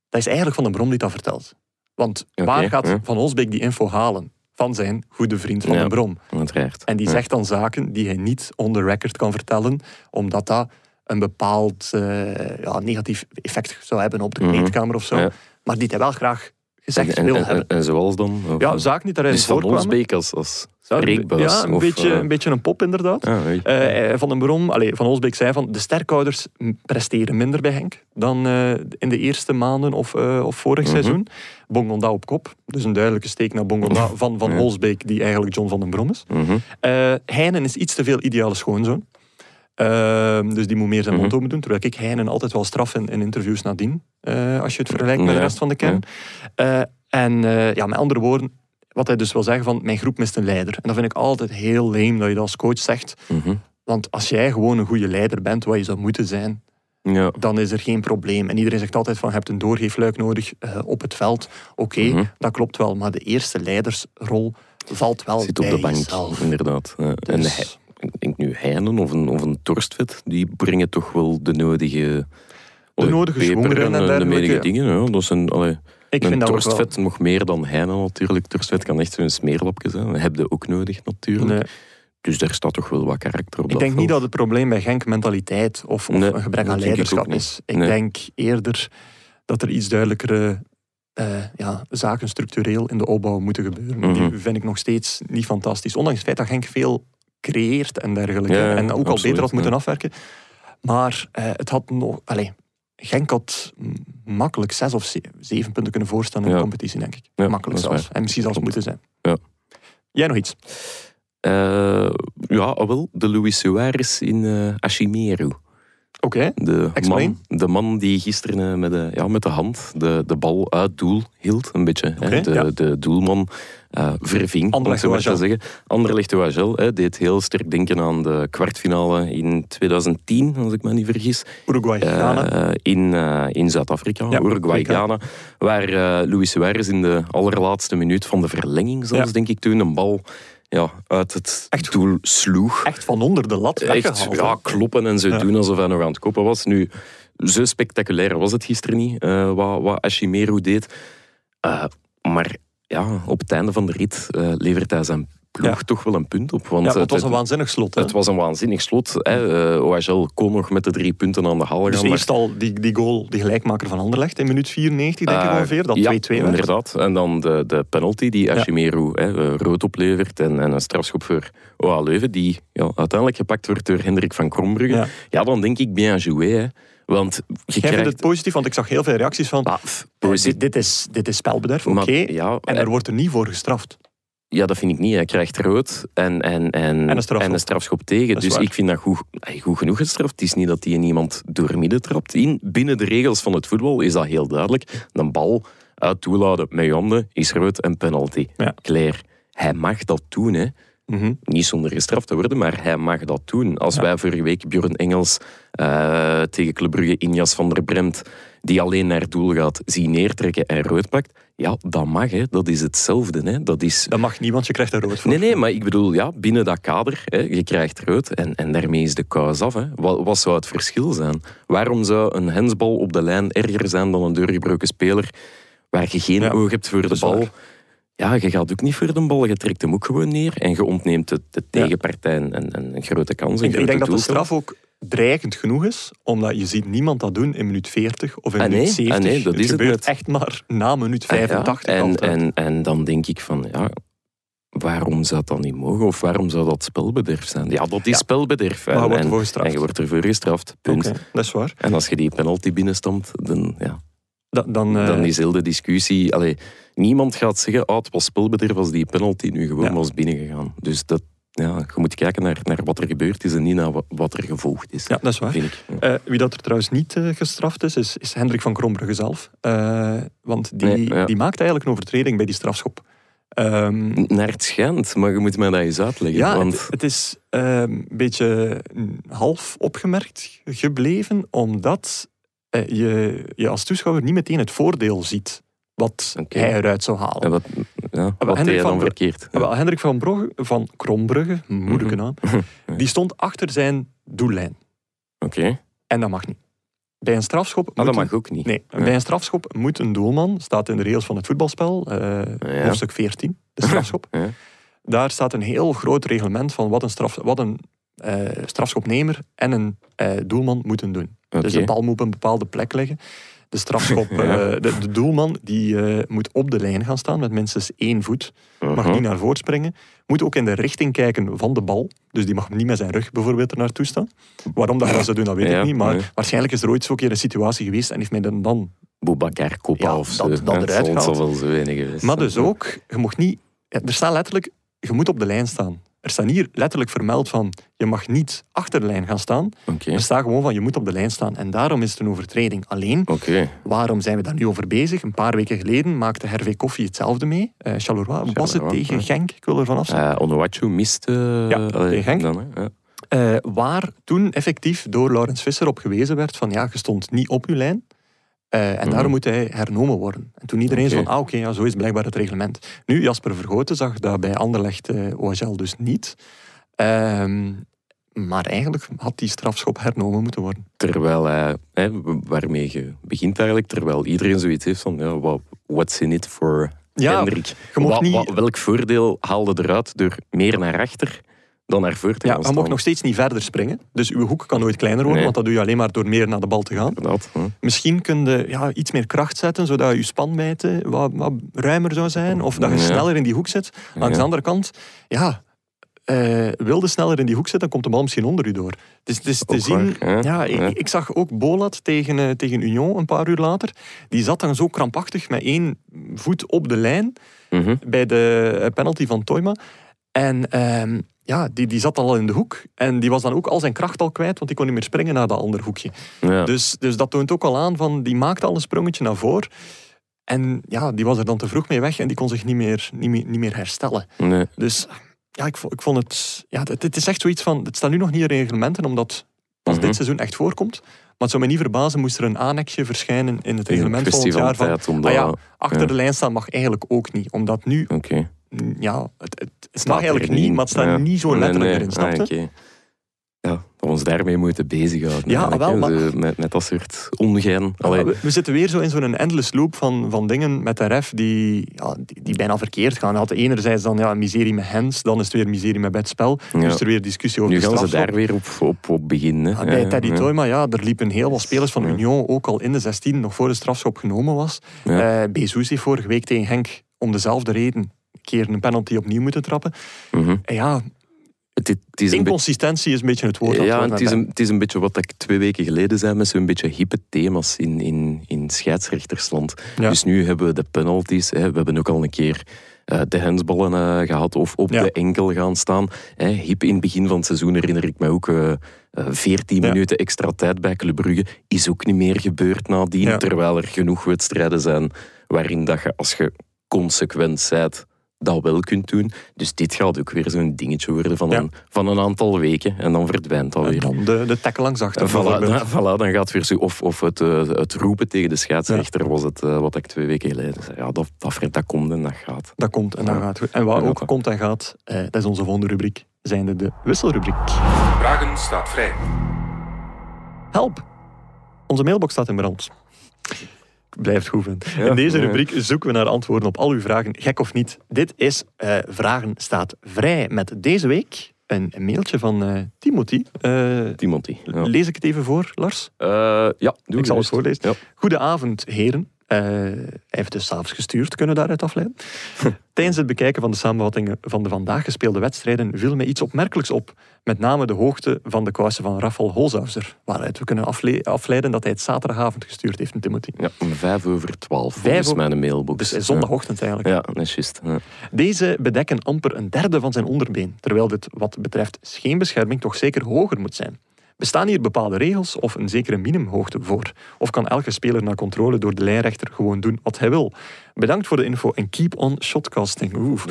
dat is eigenlijk Van den Brom die dat vertelt. Want waar gaat. Van Holsbeek die info halen? Van zijn goede vriend Van Ja. den Brom. Uiteraard. En die zegt dan zaken die hij niet on the record kan vertellen, omdat dat een bepaald eh, ja, negatief effect zou hebben op de Mhm. kleedkamer of zo. Ja. Maar die hij wel graag gezegd en, wil en, hebben. en, en zoals dan? Of- ja, zaken die daarin dus Van. Holsbeek als, als Ja, een, of, beetje, eh, een beetje een pop inderdaad. ah, oei. Eh, van den Brom, allee, Van Holsbeek zei van de sterkouders presteren minder bij Henk dan eh, in de eerste maanden of, eh, of vorig Mhm. seizoen. Bongonda op kop, dus een duidelijke steek naar Bongonda van Van Ja. Holsbeek, die eigenlijk John van den Brom is. Mhm. Eh Heinen is iets te veel ideale schoonzoon. Ehm, dus die moet meer zijn mond Mhm. open doen. Terwijl ik Heinen altijd wel straf in, in interviews nadien. eh, als je het vergelijkt met de rest van de kern. Eh, en eh, ja, met andere woorden, wat hij dus wil zeggen van mijn groep mist een leider. En dat vind ik altijd heel leem dat je dat als coach zegt. Mhm. Want als jij gewoon een goede leider bent, wat je zou moeten zijn, Ja. dan is er geen probleem. En iedereen zegt altijd van, je hebt een doorgeefluik nodig op het veld. Oké, Mhm. dat klopt wel. Maar de eerste leidersrol valt wel Zit op bij de bank, jezelf. inderdaad. Ja. En Dus- hij- ik denk nu Heinen of een, of een Torstvet, die brengen toch wel de nodige... De nodige en de dergelijke. nodige dingen. Ja. Dat zijn, allee, ik een. Torstvet nog meer dan Heinen natuurlijk. Torstvet kan echt zo'n smeerlapje zijn. Dat heb je ook nodig natuurlijk. Nee. Dus daar staat toch wel wat karakter op Ik denk niet dat het probleem bij Genk mentaliteit of, of Nee, een gebrek aan ik leiderschap is. Ik Nee. denk eerder dat er iets duidelijkere eh, ja, zaken structureel in de opbouw moeten gebeuren. Mhm. Die vind ik nog steeds niet fantastisch. Ondanks het feit dat Genk veel creëert en dergelijke. Ja, en ook al beter had moeten ja. afwerken. Maar eh, het had nog... Allez, Genk had makkelijk zes of ze- zeven punten kunnen voorstaan in Ja. de competitie, denk ik. Ja, makkelijk zelfs. waar. En misschien zelfs moeten zijn. Ja. Jij nog iets? Eh, ja, ah, wel. De Luis Suarez in eh Ashimeru. Oké. De Explain. man, de man die gisteren eh, met, de, ja, met de hand de, de bal uit doel hield, een beetje. Hè, de, ja. de doelman eh verving, om zo maar te zeggen. Anderlecht Oagel hè, deed heel sterk denken aan de kwartfinale in 2010, als ik me niet vergis. Uruguay, Eh, in, in Zuid-Afrika, Ja, Uruguay, WK. Ghana. Waar Luis Suarez in de allerlaatste minuut van de verlenging zelfs, Ja. denk ik toen, een bal ja, uit het Echt doel sloeg. Echt van onder de lat Echt weggehaald. ja, kloppen en zo Ja. doen alsof hij nog aan het koppen was. Nu, zo spectaculair was het gisteren niet, eh, wat, wat Ashimeru deed. Eh, maar ja, op het einde van de rit eh, levert hij zijn ploeg Ja. toch wel een punt op. Want Ja, het was het, een waanzinnig slot. Hè? het was een waanzinnig slot. Hè. Eh, OHL kon nog met de drie punten aan de haal gaan. dus maar- eerst al die, die goal, die gelijkmaker van Anderlecht in minuut 94, denk ik Eh, ongeveer, dat 2-2 ja, inderdaad. En dan de, de penalty die Ashimeru hè, eh, rood oplevert en, en een strafschop voor OA Leuven, die ja, uiteindelijk gepakt wordt door Hendrik van Krombrugge. Ja. Dan denk ik bien joué. Hè. Want je Jij krijgt... het positief, want ik zag heel veel reacties van... Ah, eh, dit, dit is, dit is spelbederf, oké. maar- ja, En er wordt er niet voor gestraft. Ja, dat vind ik niet. Hij krijgt rood en, en, en, En een strafschop. strafschop tegen. Dus waar. ik vind dat goed, goed genoeg gestraft. Het is niet dat hij iemand doormidden trapt. In, binnen de regels van het voetbal is dat heel duidelijk. Een bal uit toeladen met je handen is rood en penalty. Ja. Claire, hij mag dat doen. Hè. Mhm. Niet zonder gestraft te worden, maar hij mag dat doen. Als Ja. wij vorige week Björn Engels eh, tegen Club Brugge Injas van der Bremt, die alleen naar doel gaat, zien neertrekken en rood pakt, ja, dat mag. Hè. Dat is hetzelfde. Hè. Dat is... Dat mag niet, want je krijgt er rood voor. Nee, nee, maar ik bedoel, ja, binnen dat kader, hè, je krijgt rood en, en daarmee is de kous af. Hè. Wat, wat zou het verschil zijn? Waarom zou een hensbal op de lijn erger zijn dan een doorgebroken speler waar je geen Ja, oog hebt voor de bal? waar. Ja, je gaat ook niet voor de bal, je trekt hem ook gewoon neer en je ontneemt de, de tegenpartij een, een, een grote kans. Een Ik, denk dat de straf ook dreigend genoeg is, omdat je ziet niemand dat doen in minuut 40 of in Ah, minuut nee? 70. Ah, nee, dat is het gebeurt net. echt maar na minuut Ah, ja, 85 en, altijd. en, en dan denk ik van, ja, waarom zou dat niet mogen? Of waarom zou dat spelbederf zijn? Ja, dat is Ja. spelbederf. Maar je En, wordt en, ervoor gestraft. en je wordt ervoor gestraft. Punt. Dat is waar. En als je die penalty binnenstamt, dan, ja, Da- dan, eh, dan is heel de discussie... Allee, niemand gaat zeggen, oh, het was spelbederf als die penalty nu gewoon Ja. was binnengegaan. Dus dat, ja, je moet kijken naar, naar wat er gebeurd is en niet naar wa- wat er gevolgd is. ja, dat is waar. Vind ik. Ja. Eh, wie dat er trouwens niet eh, gestraft is, is, is Hendrik van Krombrugge zelf. Want die, Nee, ja. die maakt eigenlijk een overtreding bij die strafschop. Ehm, Naar het schijnt, maar je moet mij dat eens uitleggen. ja, want... het, het is ehm, een beetje mm, half opgemerkt gebleven, omdat je, je als toeschouwer niet meteen het voordeel ziet wat hij eruit zou halen. En wat, ja, wat Hendrik van dan verkeerd? Ja, wel, Hendrik van, Brogge, van Krombrugge, moeilijke Mhm. naam, die stond achter zijn doellijn. Oké, En dat mag niet. Bij een strafschop moet dat een- mag ook niet. Nee, Ja. bij een strafschop moet een doelman, staat in de regels van het voetbalspel, eh, Ja. hoofdstuk 14, de strafschop. Ja. Daar staat een heel groot reglement van wat een, straf, wat een eh, strafschopnemer en een eh, doelman moeten doen. Dus de bal moet op een bepaalde plek liggen. De strafschop, Ja. eh, de, de doelman die moet op de lijn gaan staan met minstens één voet. Mag Mhm. niet naar voren springen. Moet ook in de richting kijken van de bal. Dus die mag niet met zijn rug bijvoorbeeld er naartoe staan. Waarom dat ze doen, dat weet Ja, ik niet. Maar nee. waarscheinlijk is er ooit zo'n keer een situatie geweest en heeft men dan, dan Boubacar Kopa Ja, of zo. dat- dat eruit wel zo weinig geweest Maar dus ook, je mocht niet... Er staat letterlijk, je moet op de lijn staan. Er staat hier letterlijk vermeld van, je mag niet achter de lijn gaan staan. Er staat gewoon van, je moet op de lijn staan. En daarom is het een overtreding. Alleen, waarom zijn we daar nu over bezig? Een paar weken geleden maakte Hervé Koffie hetzelfde mee. Charleroi, was het tegen. Genk? Ik wil ervan af zijn. Onuachu miste... eh, Ja, tegen Genk. dan, hè, ja. Eh, waar toen effectief door Laurens Visser op gewezen werd van, ja, je stond niet op je lijn. Eh, en Mhm. daarom moet hij hernomen worden. En toen iedereen zo Oké. van, ah oké, ja, zo is blijkbaar het reglement. Nu, Jasper Vergoten zag dat bij Anderlecht eh OHL dus niet. Ehm, maar eigenlijk had die strafschop hernomen moeten worden. Terwijl hij, hè, waarmee je begint eigenlijk, terwijl iedereen zoiets heeft van, ja, wat- what's in it for Ja, Hendrik? Wa- wa- welk voordeel haalde eruit door meer naar achter dan naar voor te Ja, gaan je nog steeds niet verder springen. Dus uw hoek kan nooit kleiner worden, Nee. want dat doe je alleen maar door meer naar de bal te gaan. Misschien kun je ja, iets meer kracht zetten, zodat je spanwijdte wat, wat ruimer zou zijn. Of dat je Ja. sneller in die hoek zit. Langs Ja. de andere kant, ja, eh wilde sneller in die hoek zitten, dan komt de bal misschien onder u door. Het is, het is te zien. waar, ja, Ja. ik, ik zag ook Bolat tegen, eh, tegen Union een paar uur later. Die zat dan zo krampachtig met één voet op de lijn Mhm. bij de eh, penalty van Toyma. En ehm, ja, die, die zat al in de hoek. En die was dan ook al zijn kracht al kwijt, want die kon niet meer springen naar dat andere hoekje. Ja. Dus, dus dat toont ook al aan van, die maakte al een sprongetje naar voren. En ja, die was er dan te vroeg mee weg en die kon zich niet meer, niet meer, niet meer herstellen. Nee. Dus ja, ik, ik vond het... Ja, het, het is echt zoiets van... Het staat nu nog niet in reglementen, omdat pas Mhm. dit seizoen echt voorkomt. Maar het zou me niet verbazen moest er een annexje verschijnen in het Het reglement van jaar. Van, ah ja, achter ja. de lijn staan mag eigenlijk ook niet. Omdat nu... Ja, het, het, het Staat eigenlijk niet. maar het staat Ja. niet zo letterlijk nee. erin, snap Ah, ja, dat we ons daarmee moeten bezighouden. Ja, wel, maar- Zo met, met dat soort ongein. Ja, we, we zitten weer zo in zo'n endless loop van, van dingen met de ref die, ja, die, die bijna verkeerd gaan. Had enerzijds dan ja, miserie met Hens, dan is het weer miserie met het spel. Nu Ja. is er weer discussie over nu de gaan ze daar weer op, op, op beginnen. Ja, bij Teddy ja. Toyma, ja, er liepen heel wat spelers van Ja. Union ook al in de 16, nog voor de strafschop genomen was. Ja. Eh Bezous heeft vorige week tegen Henk om dezelfde reden keer een penalty opnieuw moeten trappen. Mhm. En ja, Het, het is een beetje inconsistentie is een beetje het woord. dat Ja, het is, een, het is een beetje wat ik twee weken geleden zei met zo'n beetje hippe thema's in, in, in scheidsrechtersland. Ja. Dus nu hebben we de penalties. Hè. We hebben ook al een keer eh, de hensballen eh, gehad of op Ja. de enkel gaan staan. Hè. Hip in het begin van het seizoen herinner ik me ook eh, eh, 14 Ja. minuten extra tijd bij Club Brugge. Is ook niet meer gebeurd nadien, terwijl er genoeg wedstrijden zijn waarin dat je, als je consequent bent, dat wel kunt doen. Dus dit gaat ook weer zo'n dingetje worden van, Ja. een, van een aantal weken en dan verdwijnt dat weer. dan de, de tackle langs achter. Voilà, dan, voilà, dan gaat weer zo. Of, of het, eh, het roepen tegen de scheidsrechter was het eh, wat ik twee weken geleden zei. Ja, dat, dat, dat komt en dat gaat. Dat komt en dat Ja. gaat goed. En wat Ja, ook komt en gaat, eh, dat is onze volgende rubriek, zijnde de wisselrubriek. Vragen staat vrij. Help! Onze mailbox staat in brand. Ik blijf het goed vinden. Ja, in deze rubriek zoeken we naar antwoorden op al uw vragen, gek of niet. Dit is eh, Vragen staat vrij met deze week een mailtje van eh, Timothy. Eh, Timothy. Ja, Lees ik het even voor, Lars? Ja doe Ik zal het voorlezen. Ja. Goedenavond, heren. Eh, hij heeft dus s'avonds gestuurd, kunnen we daaruit afleiden. Tijdens het bekijken van de samenvattingen van de vandaag gespeelde wedstrijden viel mij iets opmerkelijks op. Met name de hoogte van de kousen van Rafael Holzhauser. Waaruit we kunnen afle- afleiden dat hij het zaterdagavond gestuurd heeft, Timothy. Ja, om vijf over twaalf volgens over- mijn mailbox. Dus eh, zondagochtend eigenlijk. Ja, ja dat is juist. Ja. Deze bedekken amper een derde van zijn onderbeen, terwijl dit wat betreft scheenbescherming toch zeker hoger moet zijn. Bestaan hier bepaalde regels of een zekere minimumhoogte voor? Of kan elke speler na controle door de lijnrechter gewoon doen wat hij wil? Bedankt voor de info en keep on shotcasting. Oeh,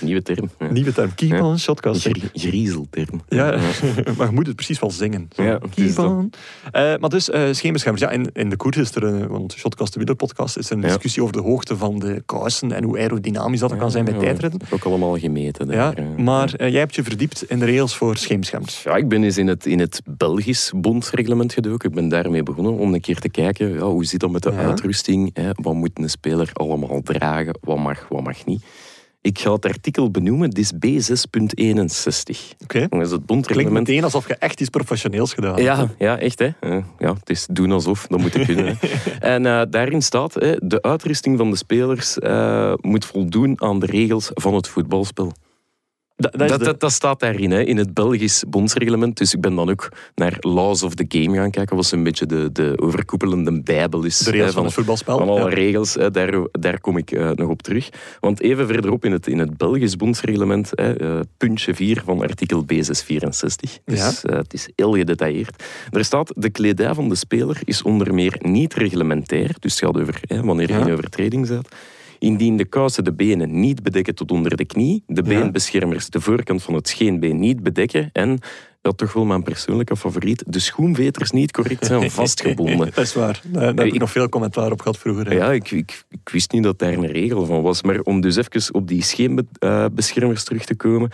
Nieuwe term. Ja. nieuwe term. Keep Ja. on shotcasting. Grie- Griezelterm. Ja, maar je moet het precies wel zingen. Ja, Keep on. Eh, maar dus, eh scheenbeschermers. Ja, in, in de koers is er, een- want Shotcast de wielerpodcast, is er een discussie over de hoogte van de kousen en hoe aerodynamisch dat kan zijn bij tijdritten. ook allemaal gemeten. Ja, daar, eh. maar eh, jij hebt je verdiept in de regels voor scheenbeschermers. Ja, ik ben eens in het, in het Belgisch bondsreglement gedoken. Ik ben daarmee begonnen om een keer te kijken, ja, hoe zit dat met de uitrusting? Hè? Wat moet een speler allemaal dragen? Wat mag, wat mag niet? Ik ga het artikel benoemen, het is B6.61. Oké. Dat is het Klinkt meteen alsof je echt iets professioneels gedaan hebt. Ja, ja, echt hè. Eh, Ja, het is doen alsof, dat moet ik kunnen. En eh, daarin staat, hè, de uitrusting van de spelers eh, moet voldoen aan de regels van het voetbalspel. Da- dat Dat, de- dat, dat staat daarin, hè, in het Belgisch bondsreglement. Dus ik ben dan ook naar Laws of the Game gaan kijken, wat zo'n beetje de, de overkoepelende bijbel is. de hè, regels van het voetbalspel. van alle Ja. regels, hè, daar, daar kom ik eh, nog op terug. Want even verderop in het, in het Belgisch bondsreglement, hè, eh, puntje 4 van artikel B664. Dus Ja. eh, het is heel gedetailleerd. Er staat, de kledij van de speler is onder meer niet reglementair. Dus het gaat over hè, wanneer je Ja. in overtreding bent. Indien de kousen de benen niet bedekken tot onder de knie, de beenbeschermers de voorkant van het scheenbeen niet bedekken en, dat toch wel mijn persoonlijke favoriet, de schoenveters niet correct zijn vastgebonden. dat is waar. Daar, daar heb ik Ik- nog veel commentaar op gehad vroeger. hè. Ja, ik, ik, ik wist niet dat daar een regel van was. Maar om dus even op die scheenbeschermers terug te komen.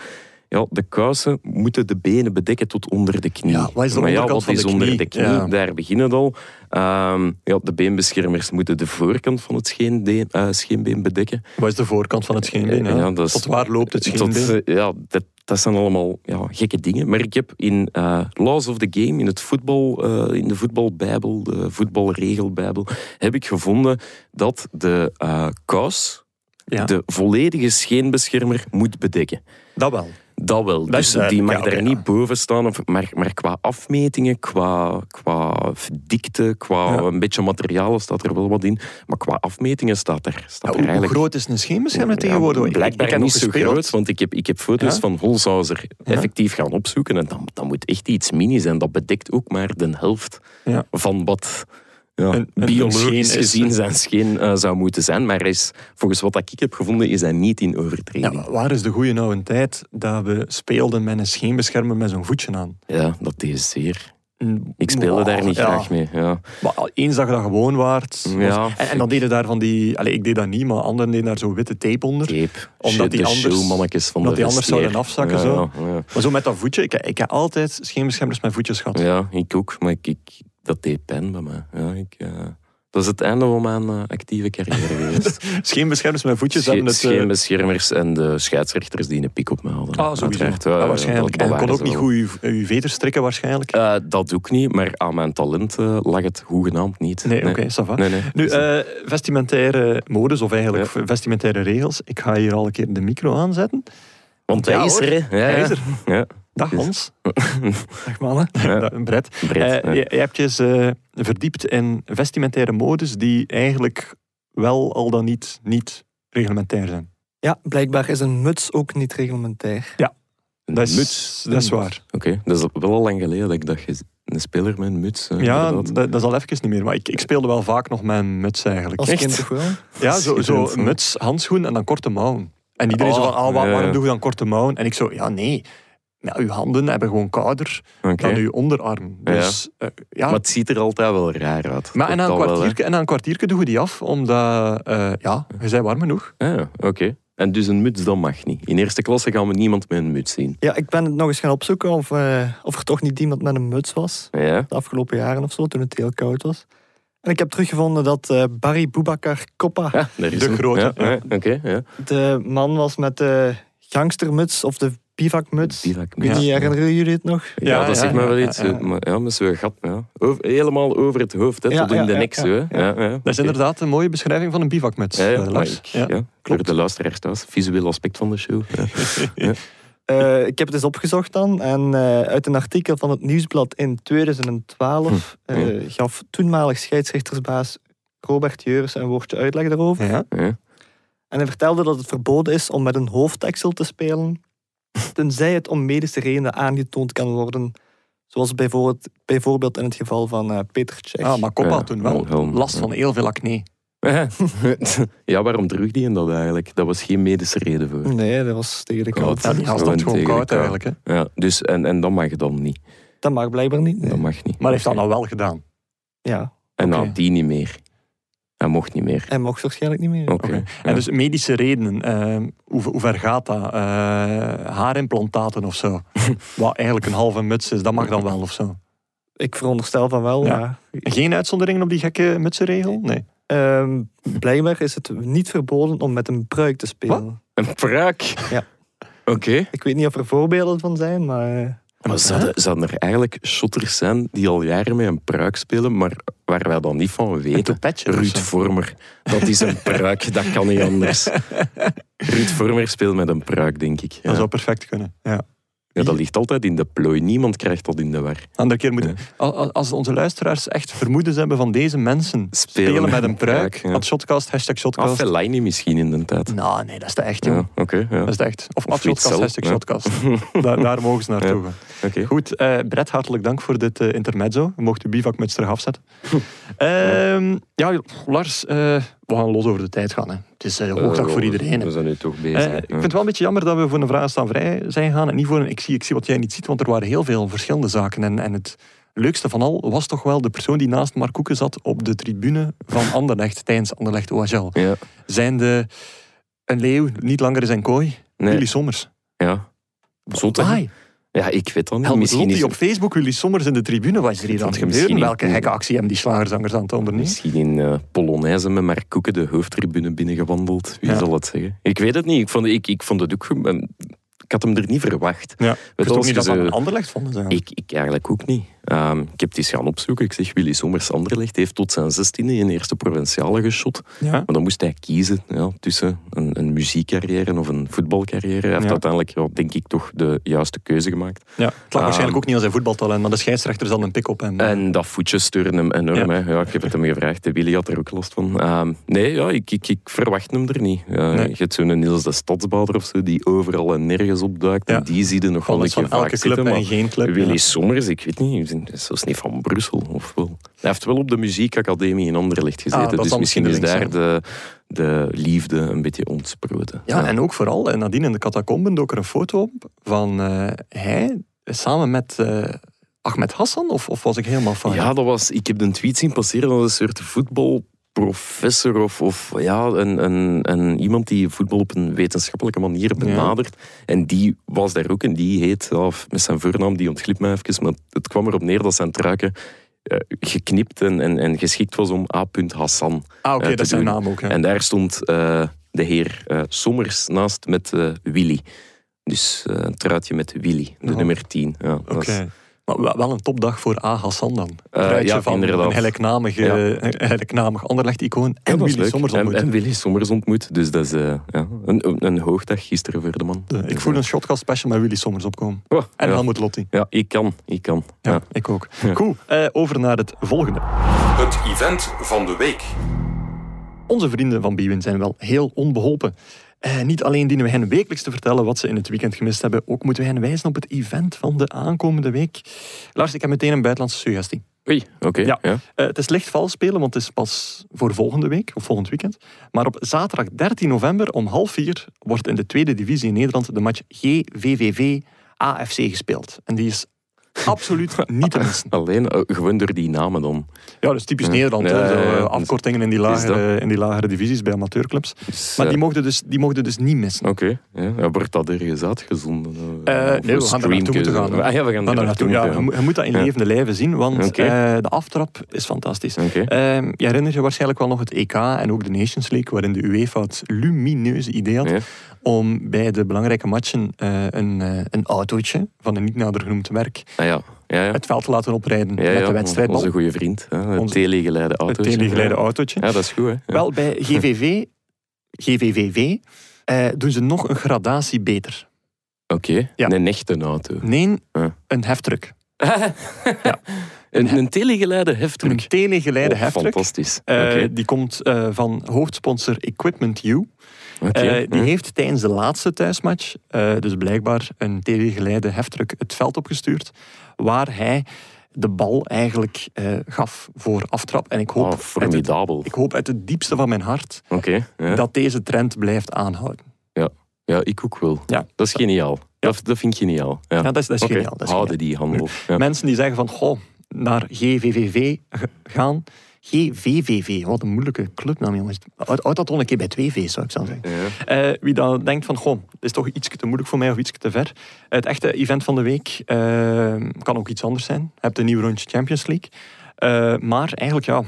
Ja, de kousen moeten de benen bedekken tot onder de knie. Ja, wat is de maar ja, wat van is de onder de knie? Ja. Daar beginnen het al. Ehm, ja, de beenbeschermers moeten de voorkant van het scheenbeen, eh, scheenbeen bedekken. Wat is de voorkant van het scheenbeen? Ja. Ja, Tot waar loopt het scheenbeen? Tot, eh, ja, dat, dat zijn allemaal ja, gekke dingen. Maar ik heb in eh, Laws of the Game, in, het voetbal, eh, in de voetbalbijbel, de voetbalregelbijbel, heb ik gevonden dat de eh kous ja, de volledige scheenbeschermer moet bedekken. dat wel. Dat wel. Dat dus die mag ja, daar oké, niet boven staan. Of, maar, maar qua afmetingen, qua, qua dikte, qua Ja. een beetje materialen staat er wel wat in. Maar qua afmetingen staat er, staat er hoe, hoe eigenlijk... groot is een scheenbeschermer Ja, tegenwoordig? Blijkbaar ik niet zo gespeeld. groot, want ik heb, ik heb foto's van Holzhauser effectief gaan opzoeken. En dat, dat moet echt iets mini zijn. Dat bedekt ook maar de helft van wat ja, Een- biologisch scheen is- gezien zijn scheen eh, zou moeten zijn. Maar is, volgens wat ik heb gevonden, is hij niet in overtreding. Ja, waar is de goede oude tijd dat we speelden met een scheenbeschermer met zo'n voetje aan? Ja, dat is zeer. Mm, Ik speelde wow, daar niet ja. graag mee. Ja. Maar al eens dat je dat gewoon waard. was- Ja. En, en dan deden daar van die... Allee, ik deed dat niet, maar anderen deden daar zo witte tape onder. Tape. Omdat die de anders- van omdat de die anders zouden afzakken, Ja, zo. Ja, ja. Maar zo met dat voetje. Ik, ik heb altijd scheenbeschermers met voetjes gehad. Ja, ik ook. Maar ik, ik, dat deed pijn bij mij. Ja, ik, eh, dat is het einde van mijn eh, actieve carrière geweest. Scheenbeschermers met voetjes Sche- het... eh, Scheenbeschermers en de scheidsrechters die een pik op me hadden. Ah, sowieso. Ja, ja, waarschijnlijk. en kon ook niet goed uw, uw veters strikken waarschijnlijk. Eh, dat doe ik niet, maar aan mijn talent lag het hoegenaamd niet. nee, oké. Nee, nee. Nu, Dus, vestimentaire modus, of eigenlijk vestimentaire regels. Ik ga hier al een keer de micro aanzetten. Want hij is er, hè. Ja, Hij ja. is er. Ja, Dag Hans. Dag mannen. Ja. Dag, Brett. Brett, Eh, ja. je, je hebt je eens, eh, verdiept in vestimentaire modus die eigenlijk wel al dan niet, niet reglementair zijn. Ja, blijkbaar is een muts ook niet reglementair. Een Dat is, muts. dat is waar. Oké, dat is wel al lang geleden dat ik dacht, je- een speler met een muts. eh, Ja, dat, dat is al even niet meer. Maar ik, ik speelde wel vaak nog met een muts eigenlijk. Als Echt? kind toch wel? Ja, zo, zo muts, handschoen en dan korte mouwen. En iedereen zo van, Oh, ah, wa- ja, waarom ja. doe je dan korte mouwen? En ik zo, ja nee, ja, uw handen hebben gewoon kouder dan uw onderarm. Ja. Dus ja, ja. Maar het ziet er altijd wel raar uit. Maar en kwartiertje, en een kwartiertje doen we die af, omdat, eh, ja, je bent warm genoeg. Ah, oké. En dus een muts, dat mag niet. In eerste klasse gaan we niemand met een muts zien. Ja, ik ben het nog eens gaan opzoeken of, eh, of er toch niet iemand met een muts was. Ja? De afgelopen jaren of zo, toen het heel koud was. En ik heb teruggevonden dat eh, Barry Boubacar Koppa Ja, De grote, Ja, ja. ja, Oké, ja. de man was met de gangstermuts of de bivakmuts. Bivakmuts. weet niet, herinneren jullie het nog? Ja, Ja, dat zegt me ja, wel ja, iets. ja. eh, Maar, ja, met zo'n gat. Ja. Over- helemaal over het hoofd, hè, Ja, tot in de ja, nek. ja. Zo, hè. Ja, ja, Dat is inderdaad een mooie beschrijving van een bivakmuts, Ja, ja, eh, maar Ja. ja, Voor de luisteraars thuis. Visueel aspect van de show. Ja. Eh, ik heb het eens opgezocht dan. En eh, uit een artikel van het Nieuwsblad in 2012 Hm, eh, gaf toenmalig scheidsrechtersbaas Robert Jeurs een woordje uitleg daarover. Ja. Ja. En hij vertelde dat het verboden is om met een hoofddeksel te spelen, tenzij het om medische redenen aangetoond kan worden. Zoals bijvoorbeeld, bijvoorbeeld in het geval van eh, Peter Cech. Ah, maar Koppa Ja, toen wel last ja. van heel veel acne. ja, waarom droeg die dat eigenlijk? Dat was geen medische reden voor. Nee, dat was tegen de Koud. Ja, die gast had Gewoon koud eigenlijk. Hè. Ja, dus, en, en dat mag dan niet. Dat mag blijkbaar niet. nee. Dat mag niet. Maar heeft dat nou wel gedaan. Ja, En nou, die niet meer. Hij mocht niet meer. hij mocht waarschijnlijk niet meer. Oké. En dus medische redenen, eh, hoe, hoe ver gaat dat? Eh, haarimplantaten of zo? Wat eigenlijk een halve muts is, dat mag dan wel of zo. Ik veronderstel van wel, Ja. ja. Geen uitzonderingen op die gekke mutsenregel? Nee. Ehm, blijkbaar is het niet verboden om met een pruik te spelen. Een pruik? Ja. Oké. Ik weet niet of er voorbeelden van zijn, maar... Maar zouden, zouden er eigenlijk shotters zijn die al jaren met een pruik spelen, maar waar wij dan niet van weten? Ruud. Vormer, dat is een pruik, dat kan niet anders. Ruud Vormer speelt met een pruik, denk ik. Ja. Dat zou perfect kunnen. Ja. Ja, dat ligt altijd in de plooi. Niemand krijgt dat in de war. Andere keer moeten... Als- Als onze luisteraars echt vermoedens hebben van deze mensen spelen, met een pruik, ja. at shotcast, hashtag Ah, shotcast. Fellaini misschien in de tijd. nou, nee, dat is de echt, joh. Ja. Dat is de echt. Of, Of at shotcast, hashtag shotcast. daar, daar mogen ze naartoe gaan. Goed, eh Brett, hartelijk dank voor dit eh, intermezzo. Je mocht uw bivakmuts terug afzetten. Ehm, ja, Lars, eh, we gaan los over de tijd gaan. Hè. Het is eh, hoogdag voor iedereen. hè. We zijn nu toch bezig. Eh, ik vind het wel een beetje jammer dat we voor een vraag staan vrij zijn gaan en niet voor een ik zie, ik zie wat jij niet ziet, want er waren heel veel verschillende zaken. En, en het leukste van al was toch wel de persoon die naast Mark Koeken zat op de tribune van Anderlecht tijdens Anderlecht OHL. Ja. Zijn de een leeuw niet langer in zijn kooi? Nee. Willy Sommers. Ja. Zot, hè? Why? Ja, ik weet dat niet. Helmut Misschien Lotti is op Facebook, Willy Sommers in de tribune. Wat is er hier aan het gebeuren? Welke gekke actie hebben die slagerzangers aan het ondernemen? Misschien in eh Polonaise met Mark Koeken de hoofdtribune binnengewandeld. Wie Ja. zal het zeggen? Ik weet het niet. Ik vond, ik, ik vond het ook Ik had hem er niet verwacht. Ja. Weet je, als niet dat dat zo- een Anderlecht vonden. Ze. Ik, ik eigenlijk ook niet. Ehm, ik heb het eens gaan opzoeken. Ik zeg, Willy Sommers Anderlecht heeft tot zijn zestiende in eerste provinciale geschot. Ja. Maar dan moest hij kiezen ja, tussen een, een muziekcarrière of een voetbalcarrière. Hij heeft Ja. uiteindelijk, ja, denk ik, toch de juiste keuze gemaakt. Ja. Het lag waarschijnlijk Ehm, ook niet aan zijn voetbaltalent, maar de scheidsrechter zat een pik op hem. En dat voetje steurde hem enorm. Ja. Ja, ik heb het hem gevraagd. Willy had er ook last van. Ehm, nee, ja, ik, ik, ik verwacht hem er niet. Nee. Je hebt zo'n Niels de Stadsbader of zo, die overal en nergens opduikt. En die zie je nog wel een keer vaak club zitten. en geen club. Willy. Sommers, ik weet niet, zelfs niet van Brussel. Of wel. Hij heeft wel op de muziekacademie in Anderlecht gezeten. Ah, dat dus misschien is daar de, de liefde een beetje ontsproten. Ja, en ook vooral, en nadien in de catacomben dook er een foto op van eh, hij samen met eh, Ahmed Hassan? Of, of was ik helemaal fout? Ja, dat was, ik heb een tweet zien passeren van een soort voetbalprofessor of, of ja, een, een, een, iemand die voetbal op een wetenschappelijke manier benadert. En die was daar ook en die heet, ja, met zijn voornaam, die ontglipt mij even, maar het kwam erop neer dat zijn truiken eh, geknipt en, en, en geschikt was om A. Hassan Ah, oké, eh, dat is zijn naam ook. hè. En daar stond eh, de heer Sommers naast met Willy. Dus een truitje met Willy, de Oh. nummer 10. Ja, Oké. Maar wel- een topdag voor A. Hassan dan. Eh, ja, van inderdaad. een gelijknamige, Ja. gelijknamig Anderlecht-icoon. Ja, En Willy leuk. Sommers ontmoet. en Willy Sommers ontmoet. Dus dat is eh, ja, een, een, hoogdag gisteren voor de man. Ik voel een shotcast special met Willy Sommers opkomen. Oh, En ja. Helmut Lotti. Ja, ik kan. Ik kan. Ja, Ja. ik ook. Cool. Eh, over naar het volgende. Het event van de week. Onze vrienden van Bwin zijn wel heel onbeholpen. Eh, niet alleen dienen we hen wekelijks te vertellen wat ze in het weekend gemist hebben, ook moeten we hen wijzen op het event van de aankomende week. Lars, ik heb meteen een buitenlandse suggestie. Oei, oké. Ja. ja. Eh, het is licht vals spelen, want het is pas voor volgende week, of volgend weekend. Maar op zaterdag 13 november om half vier wordt in de tweede divisie in Nederland de match GVVV AFC gespeeld. En die is absoluut niet te missen. Alleen eh, gewoon door die namen dan. Ja, dat is typisch. Nederland. Ja, hè. Zo, ja, ja. eh, afkortingen in die, lagere, in die lagere divisies bij amateurclubs. Dus, Maar eh, die mochten dus, die mochten dus niet missen. Oké, ja. wordt dat ergens uitgezonden? Eh, Of nee, we gaan er naartoe moeten gaan. Ah ja, we gaan Dan er naartoe. Ja, je, moet- je moet dat in levende lijven zien, want eh, de aftrap is fantastisch. Oké. Ehm, je herinnert je waarschijnlijk wel nog het EK en ook de Nations League, waarin de UEFA het lumineuze idee had om bij de belangrijke matchen eh, een, eh, een autootje van een niet nader genoemd werk Ah ja. Ja, ja. het veld te laten oprijden ja, met ja, de wedstrijdbal. Onze goede vriend. Hè. Het telegeleide Het auto. telegeleide autootje. Ja, dat is goed. Hè. Ja. Wel, bij GVV, GVVV eh, doen ze nog een gradatie beter. Oké, Ja. een echte auto. Nee, Ja. een heftruck. Een, een telegeleide heftruck. Een telegeleide Oh, heftruck. Fantastisch. Eh. Die komt eh, van hoofdsponsor Equipment U. Eh, die heeft tijdens de laatste thuismatch, eh, dus blijkbaar een telegeleide heftruck, het veld opgestuurd. Waar hij de bal eigenlijk eh, gaf voor aftrap. En ik hoop, Oh, uit het, ik hoop uit het diepste van mijn hart ja. dat deze trend blijft aanhouden. ja, ik ook wel. Ja. Dat is geniaal. Dat, dat vind ik geniaal. Ja. Ja, dat is, dat is geniaal. Dat is Houden geniaal. die handel. Ja. Mensen die zeggen van, goh, naar GVVV gaan. GVVV, wat een moeilijke clubnaam, jongens. Houd dat toch een keer bij twee V's, zou ik zo zeggen. Ja. Eh, wie dan denkt van, goh, dit is toch iets te moeilijk voor mij of iets te ver. Het echte event van de week eh, kan ook iets anders zijn. Je hebt een nieuw rondje Champions League. Eh, maar eigenlijk, ja,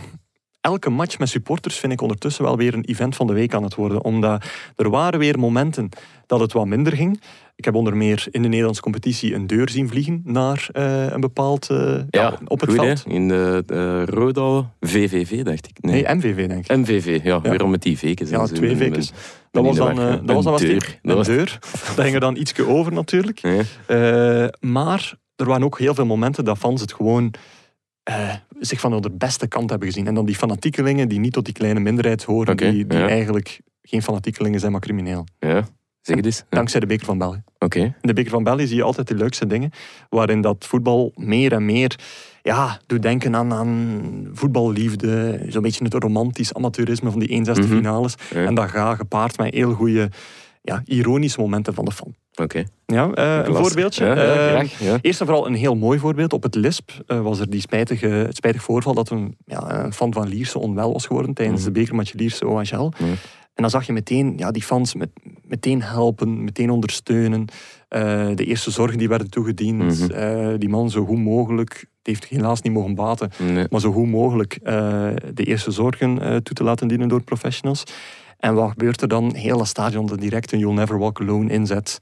elke match met supporters vind ik ondertussen wel weer een event van de week aan het worden. Omdat er waren weer momenten dat het wat minder ging. Ik heb onder meer in de Nederlandse competitie een deur zien vliegen naar eh, een bepaald... eh, ja, Ja, op het goed, veld. In de, de Roda VVV, dacht ik. Nee, Nee, MVV denk ik. MVV, ja, Ja. weer om met die vekens. Ja, twee vekens. Dat was dan, eh, dat was dan deur. Dat een was- deur. Daar ging er dan ietsje over natuurlijk. Eh, maar er waren ook heel veel momenten dat fans het gewoon eh, zich van de beste kant hebben gezien. En dan die fanatiekelingen die niet tot die kleine minderheid horen, die, die ja. eigenlijk geen fanatiekelingen zijn, maar crimineel. Ja, zeg het eens. Ja. Dankzij de beker van België. Oké. In de beker van België zie je altijd de leukste dingen, waarin dat voetbal meer en meer ja, doet denken aan, aan voetballiefde, zo'n beetje het romantisch amateurisme van die 1 6 Mhm. finales. Ja. En dat gaat gepaard met heel goede, ja, ironische momenten van de fan. Oké. Ja, eh, een voorbeeldje. Ja, ja, Eh, graag, ja. Eerst en vooral een heel mooi voorbeeld. Op het LISP eh, was er die spijtige, het spijtig voorval dat een, ja, een fan van Lierse onwel was geworden tijdens Mhm. de bekermatch Lierse OHL. Mhm. En dan zag je meteen ja, die fans met, meteen helpen, meteen ondersteunen. De eerste zorgen die werden toegediend. Mhm. Die man zo goed mogelijk, het heeft helaas niet mogen baten, Nee. maar zo goed mogelijk de eerste zorgen toe te laten dienen door professionals. En wat gebeurt er dan? Heel dat stadion dat direct een You'll Never Walk Alone inzet.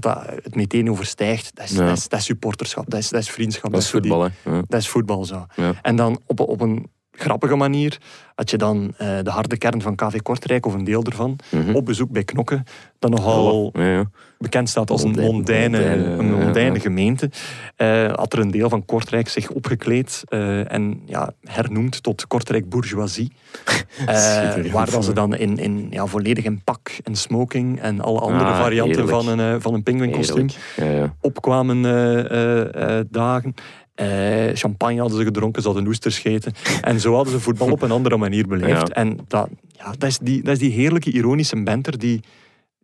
Dat dat het meteen overstijgt. Dat is, Ja. dat is, dat is supporterschap, dat is, dat is vriendschap. Dat is die- voetbal, dat is voetbal zo. En dan op, op een grappige manier had je dan eh, de harde kern van KV Kortrijk, of een deel ervan, Mhm. op bezoek bij Knokke. Dat nogal Ja, ja. bekend staat als een Mondaine- een ja, mondaine ja. gemeente. eh, had er een deel van Kortrijk zich opgekleed eh, en ja, hernoemd tot Kortrijk Bourgeoisie. Waar dat ze dan in, in, ja, volledig in pak en smoking en alle andere Ah, varianten heerlijk. van een, van een pinguïnkostuum Heerlijk. Ja, ja. opkwamen dagen. Eh, champagne hadden ze gedronken, ze hadden oesters gegeten. En zo hadden ze voetbal op een andere manier beleefd. Ja. En dat, ja, dat, is die, dat is die heerlijke ironische banter die,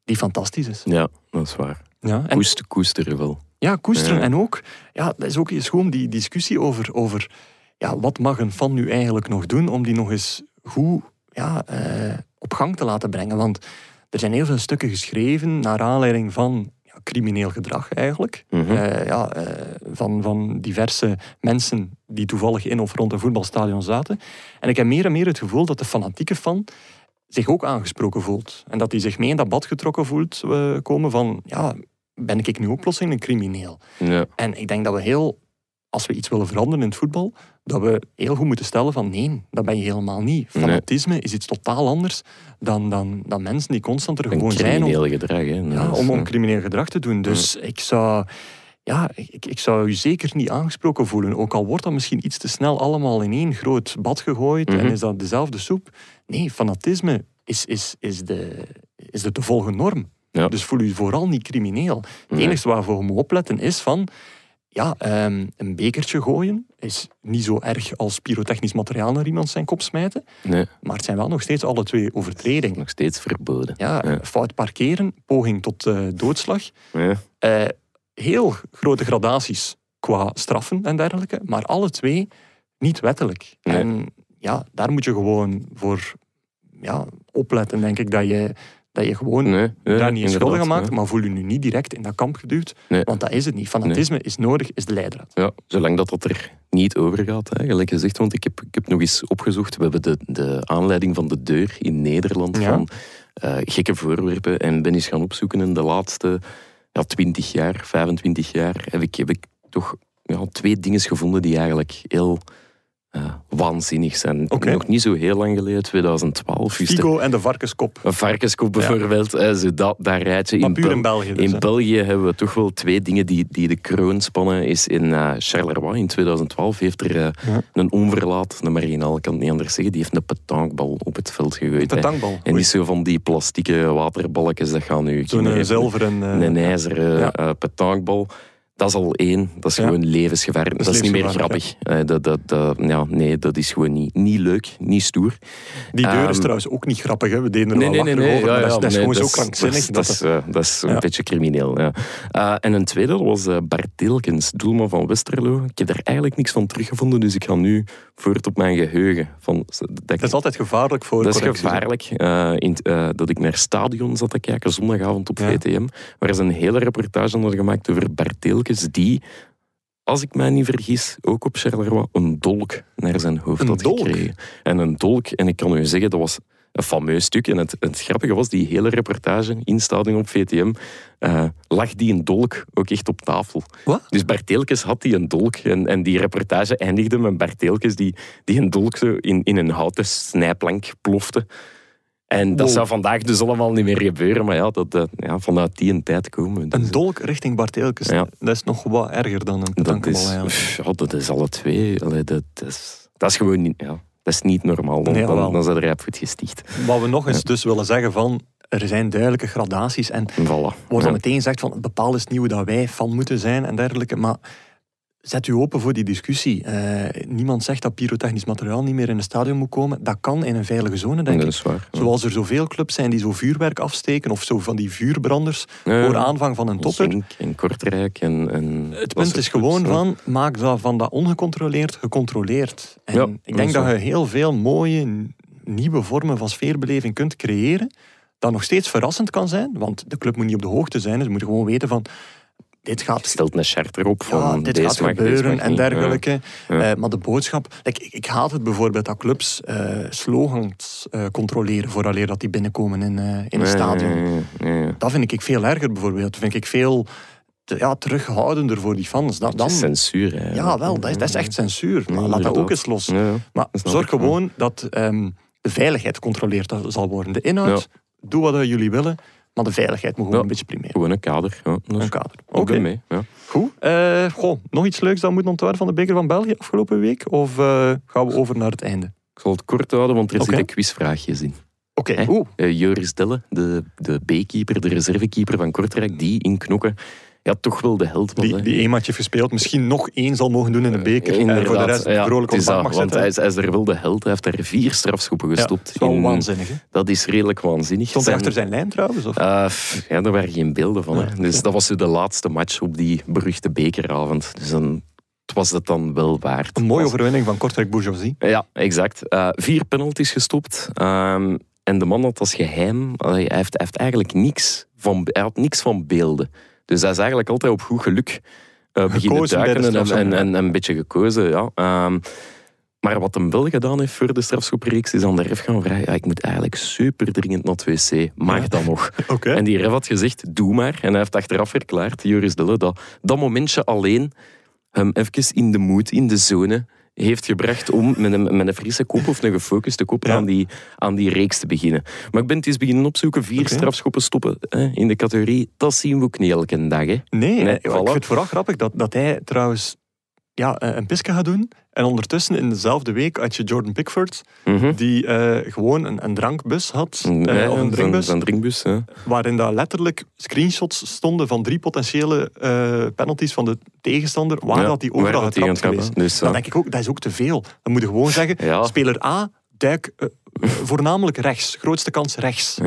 die fantastisch is. ja, dat is waar. Ja, en Koest, koesteren wel. Ja, koesteren. Ja. En ook, ja, dat is ook eens gewoon die discussie over, over ja, wat mag een fan nu eigenlijk nog doen om die nog eens goed ja, eh, op gang te laten brengen. Want er zijn heel veel stukken geschreven naar aanleiding van crimineel gedrag eigenlijk. Mhm. Eh, ja, eh, van, van diverse mensen die toevallig in of rond een voetbalstadion zaten. En ik heb meer en meer het gevoel dat de fanatieke fan zich ook aangesproken voelt. En dat hij zich mee in dat bad getrokken voelt eh, komen van, ja, ben ik nu ook plotseling een crimineel? Ja. En ik denk dat we heel, als we iets willen veranderen in het voetbal, dat we heel goed moeten stellen van nee, dat ben je helemaal niet. Nee. Fanatisme is iets totaal anders dan, dan, dan mensen die constant er Een gewoon zijn om, crimineel gedrag. Hè. ja, is, om, om crimineel gedrag te doen. Dus ik zou... Ja, ik, ik zou u zeker niet aangesproken voelen. Ook al wordt dat misschien iets te snel allemaal in één groot bad gegooid en Mhm. is dat dezelfde soep. Nee, fanatisme is, is, is, de, is de te volgen norm. Ja. Dus voel u vooral niet crimineel. Het enige waarvoor we moeten opletten is van... Ja, ehm, een bekertje gooien is niet zo erg als pyrotechnisch materiaal naar iemand zijn kop smijten. Nee, Maar het zijn wel nog steeds alle twee overtredingen. nog steeds verboden. Ja, Ja. fout parkeren, poging tot eh, doodslag. Ja. Eh, heel grote gradaties qua straffen en dergelijke, maar alle twee niet wettelijk. Nee. En ja, daar moet je gewoon voor ja, opletten, denk ik, dat je, dat je gewoon Nee, ja, daar niet in schuldig maakt, maar voel je nu niet direct in dat kamp geduwd, want dat is het niet. Fanatisme is nodig, is de leidraad. Ja, zolang dat, dat er niet over gaat, hè, gelijk gezegd. Want ik heb, ik heb nog eens opgezocht. We hebben de, de aanleiding van de deur in Nederland Ja. van eh, gekke voorwerpen. En ben eens gaan opzoeken. En de laatste ja, 20 jaar, 25 jaar heb ik, heb ik toch ja, twee dingen gevonden die eigenlijk heel eh, waanzinnig zijn. Nog niet zo heel lang geleden, 2012. is er Figo en de varkenskop. Een varkenskop bijvoorbeeld. hè, zo dat, daar rijdt Maar in Bel- in België dus, in hè. België hebben we toch wel twee dingen die, die de kroon spannen. Is in eh, Charleroi in 2012 heeft er eh, Ja. een onverlaat, een marginaal, ik kan het niet anders zeggen, die heeft een petankbal op het veld gegooid. Petankbal. En niet zo van die plastieke waterballetjes, dat gaan nu Zo'n eh, zilveren... eh, Een ijzeren Ja. eh, petankbal. Dat is al één. Dat is Ja. gewoon levensgevaarlijk. Dat Dat is niet meer grappig. Eh, dat, dat, dat, ja, nee, dat is gewoon niet, niet leuk, niet stoer. Die deur is Ehm, trouwens ook niet grappig, hè. we deden er wel lachen over, maar dat is, dat is nee, gewoon zo krankzinnig. Dat is, dat dat is, eh, dat is een beetje crimineel. Ja. Eh, en een tweede was eh, Bart Deelkens, doelman van Westerlo. Ik heb daar eigenlijk niks van teruggevonden, dus ik ga nu voort op mijn geheugen. Van, dat, dat is altijd gevaarlijk voor dat is gevaarlijk. in, dat ik naar stadion zat te kijken zondagavond op. VTM. Waar ze een hele reportage hadden gemaakt over Bart Die, als ik mij niet vergis, ook op Charleroi een dolk naar zijn hoofd Een had dolk? gekregen. En een dolk, en ik kan u zeggen, dat was een fameus stuk. En het, het grappige was, die hele reportage in het stadion op VTM, eh, lag die een dolk ook echt op tafel. Wat? Dus Bart Deelkens had die een dolk. En, en die reportage eindigde met Bart Deelkens die, die een dolk in, in een houten snijplank plofte. En dat Wow. zou vandaag dus allemaal niet meer gebeuren. Maar ja, dat, dat, ja vanuit die een tijd komen we. Dus Een dolk richting Bart Eelkens, Ja. dat is nog wat erger dan een dat petankbal is, ja, dat is alle twee. Allee, dat, is, dat is gewoon niet, ja, dat is niet normaal. Dan, Nee, dan, dan zijn er rijpvoet gesticht. Wat we nog eens dus willen zeggen van, er zijn duidelijke gradaties en Voilà. wordt Ja. dan meteen gezegd van, bepaald is het nieuwe dat wij fan moeten zijn en dergelijke, maar zet u open voor die discussie. Eh, niemand zegt dat pyrotechnisch materiaal niet meer in het stadion moet komen. Dat kan in een veilige zone, denk Dat ik. is waar. ja. Zoals er zoveel clubs zijn die zo vuurwerk afsteken of zo van die vuurbranders Ja, voor aanvang van een topper. Genk en Kortrijk en... en Het punt is gewoon clubs, van, maak dat van dat ongecontroleerd gecontroleerd. En Ja, ik denk dat je heel veel mooie nieuwe vormen van sfeerbeleving kunt creëren, dat nog steeds verrassend kan zijn, want de club moet niet op de hoogte zijn, ze moeten gewoon weten van, dit gaat stelt een charter op van ja, dit gaat gebeuren mag en dergelijke. Ja. Eh, maar de boodschap... Like, ik, ik haat het bijvoorbeeld dat clubs eh, slogans eh, controleren vooraleer dat die binnenkomen in, in een stadion. Dat vind ik veel erger bijvoorbeeld. Dat vind ik veel ja, terughoudender voor die fans. Dat, Dat dan, is censuur. hè. ja, wel, dat is, dat is echt censuur. Maar Ja, laat dat ook eens los. Ja, Maar zorg gewoon dat ehm, de veiligheid gecontroleerd zal worden. De inhoud, doe wat jullie willen, maar de veiligheid moet gewoon Ja. een beetje primeren. Gewoon een kader. Ja, Een kader. Oké. Mee. Ja. goed. Goh, nog iets leuks dat moet onthouden van de beker van België afgelopen week? Of eh, gaan we over naar het einde? Ik zal het kort houden, want er Oké. zitten quizvraagjes in. Oké, Hè? oeh. Eh, Joris Delle, de, de B-keeper, de reservekeeper van Kortrijk, die in Knokken ja, toch wel de held was. Die, hè. die één match heeft gespeeld. Misschien nog één zal mogen doen in de beker. En voor de rest ja, vrolijk op dat, mag Want hij is, hij is er wel de held. Hij heeft daar vier strafschoppen Ja, gestopt. dat is waanzinnig. Hè? Dat is redelijk waanzinnig. Stond hij achter zijn lijn trouwens? Of? Eh, pff, ja, daar waren geen beelden van. Hè. Dus dat was de laatste match op die beruchte bekeravond. Dus het was het dan wel waard. een mooie overwinning van Kortrijk Bourgeoisie. Ja, exact. Eh, vier penalties gestopt. Ehm, en de man had als geheim... hij, heeft, hij heeft eigenlijk niks van, hij had niks van beelden. Dus hij is eigenlijk altijd op goed geluk eh beginnen duiken en, en, een beetje gekozen. Ja. Ehm, maar wat hem wel gedaan heeft voor de strafschoppenreeks is aan de ref gaan vragen ja, ik moet eigenlijk super dringend naar het wc. Mag Ja. dat nog? En die ref had gezegd, doe maar. En hij heeft achteraf verklaard, Joris Dille, dat dat momentje alleen hem even in de moed, in de zone, heeft gebracht om met een, met een frisse kop of een gefocuste kop Ja. aan, die, aan die reeks te beginnen. Maar ik ben het eens beginnen opzoeken, vier strafschoppen stoppen hè, in de categorie. Dat zien we ook niet elke dag. Hè. Nee, Nee, ik voilà. vind het vooral grappig dat, dat hij trouwens ja, eh, een piske gaat doen. En ondertussen in dezelfde week had je Jordan Pickford, Mhm. die eh, gewoon een, een drankbus had. eh, Ja, of een drinkbus. zo'n drinkbus. hè. waarin daar letterlijk screenshots stonden van drie potentiële eh, penalties van de tegenstander, waar Ja, dat die overal getrapt geweest. gaan, Dus, Dan ja. denk ik ook, dat is ook te veel. Dan moet je gewoon zeggen, Ja. speler A, duik voornamelijk rechts. Grootste kans rechts.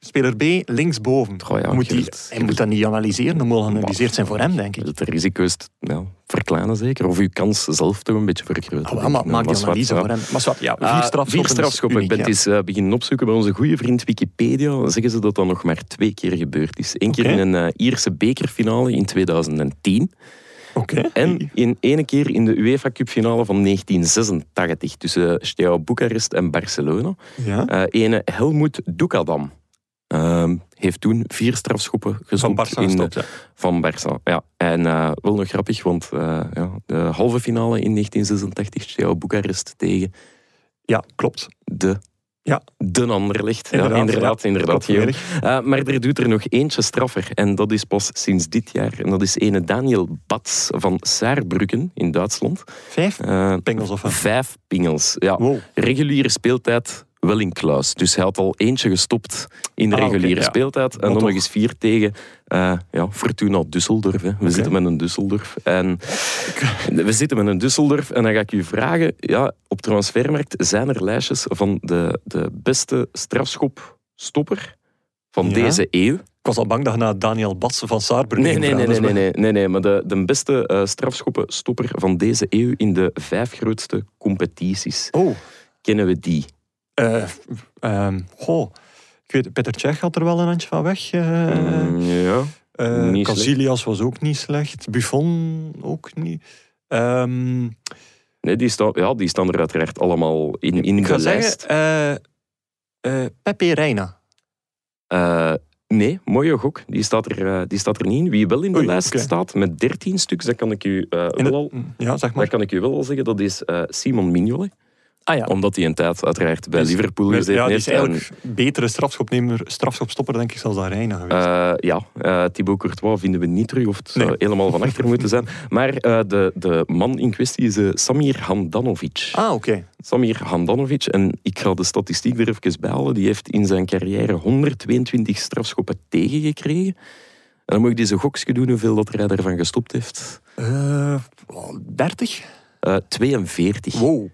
Speler B, linksboven. Goh, ja, moet die, hij moet dat niet analyseren, dat moet geanalyseerd zijn voor hem, denk ik. Het risico's ja, verkleinen zeker. Of uw kans zelf toch een beetje vergroten. Ah, maar maak die analyse voor hem. Maar zwart, ja, vier Ah, strafschoppen. vier is strafschoppen. Ik ben het eens eh, beginnen opzoeken bij onze goede vriend Wikipedia. Dan zeggen ze dat dat nog maar twee keer gebeurd is. Eén keer in een eh, Ierse bekerfinale in 2010. Oké. En in ene keer in de UEFA Cup finale van 1986 tussen Steaua Boekarest en Barcelona. Ja. Eh ene Helmoet Dukadam ehm, heeft toen vier strafschoppen Van Barça in de, gestopt, ja. van Barça. Ja. En eh, wel nog grappig, want eh, ja, de halve finale in 1986 Steaua Boekarest tegen Ja, klopt. de, Ja. de Anderlecht. Inderdaad, ja, inderdaad, ja. inderdaad. Klopt. Eh, maar er doet er nog eentje straffer. En dat is pas sinds dit jaar. En dat is ene Daniel Bats van Saarbrücken in Duitsland. Vijf pingels of wat? vijf pingels. Ja. Wow. Reguliere speeltijd wel in kluis. Dus hij had al eentje gestopt in de Ah, reguliere ja. speeltijd. En dan nog eens vier tegen eh, ja, Fortuna Düsseldorf. Hè. We zitten met een Düsseldorf. En we zitten met een Düsseldorf. En dan ga ik u vragen, ja, op Transfermarkt zijn er lijstjes van de, de beste strafschopstopper van Ja. deze eeuw. Ik was al bang dat je naar Daniel Bats van Saarbrücken Nee, nee, nee, vragen. nee, nee, is nee, nee, nee, maar de, de beste eh strafschoppenstopper van deze eeuw in de vijf grootste competities. Oh, Kennen we die? Goh. Ik weet, Peter Cech had er wel een handje van weg. eh Mm, ja. eh, niet Casillas was ook niet slecht. Buffon ook niet. Ehm, Nee, die, staan, ja, die staan er uiteraard allemaal in, in de lijst. zeggen, Pepe Reina. Nee, mooie gok. Die staat, er, die staat er niet in. Wie wel in de Oei, lijst staat met 13 stuks, dat kan ik u, wel, al, ja, zeg dat maar. kan ik u wel al zeggen. Dat is Simon Mignolet. Ah ja. Omdat hij een tijd uiteraard bij Dus- Liverpool gezeten ja, die heeft. is eigenlijk betere strafschopnemer, strafschopstopper, denk ik, zelfs dan Reina geweest. Eh, ja, eh, Thibaut Courtois vinden we niet terug, of het zou helemaal van achter moeten zijn. Maar eh, de, de man in kwestie is Samir Handanovic. ah, oké. Samir Handanovic, en ik ga de statistiek er even bij halen, die heeft in zijn carrière 122 strafschoppen tegengekregen. En dan moet ik deze gokje doen hoeveel dat hij daarvan gestopt heeft. Eh, 30? Eh 42. Wow.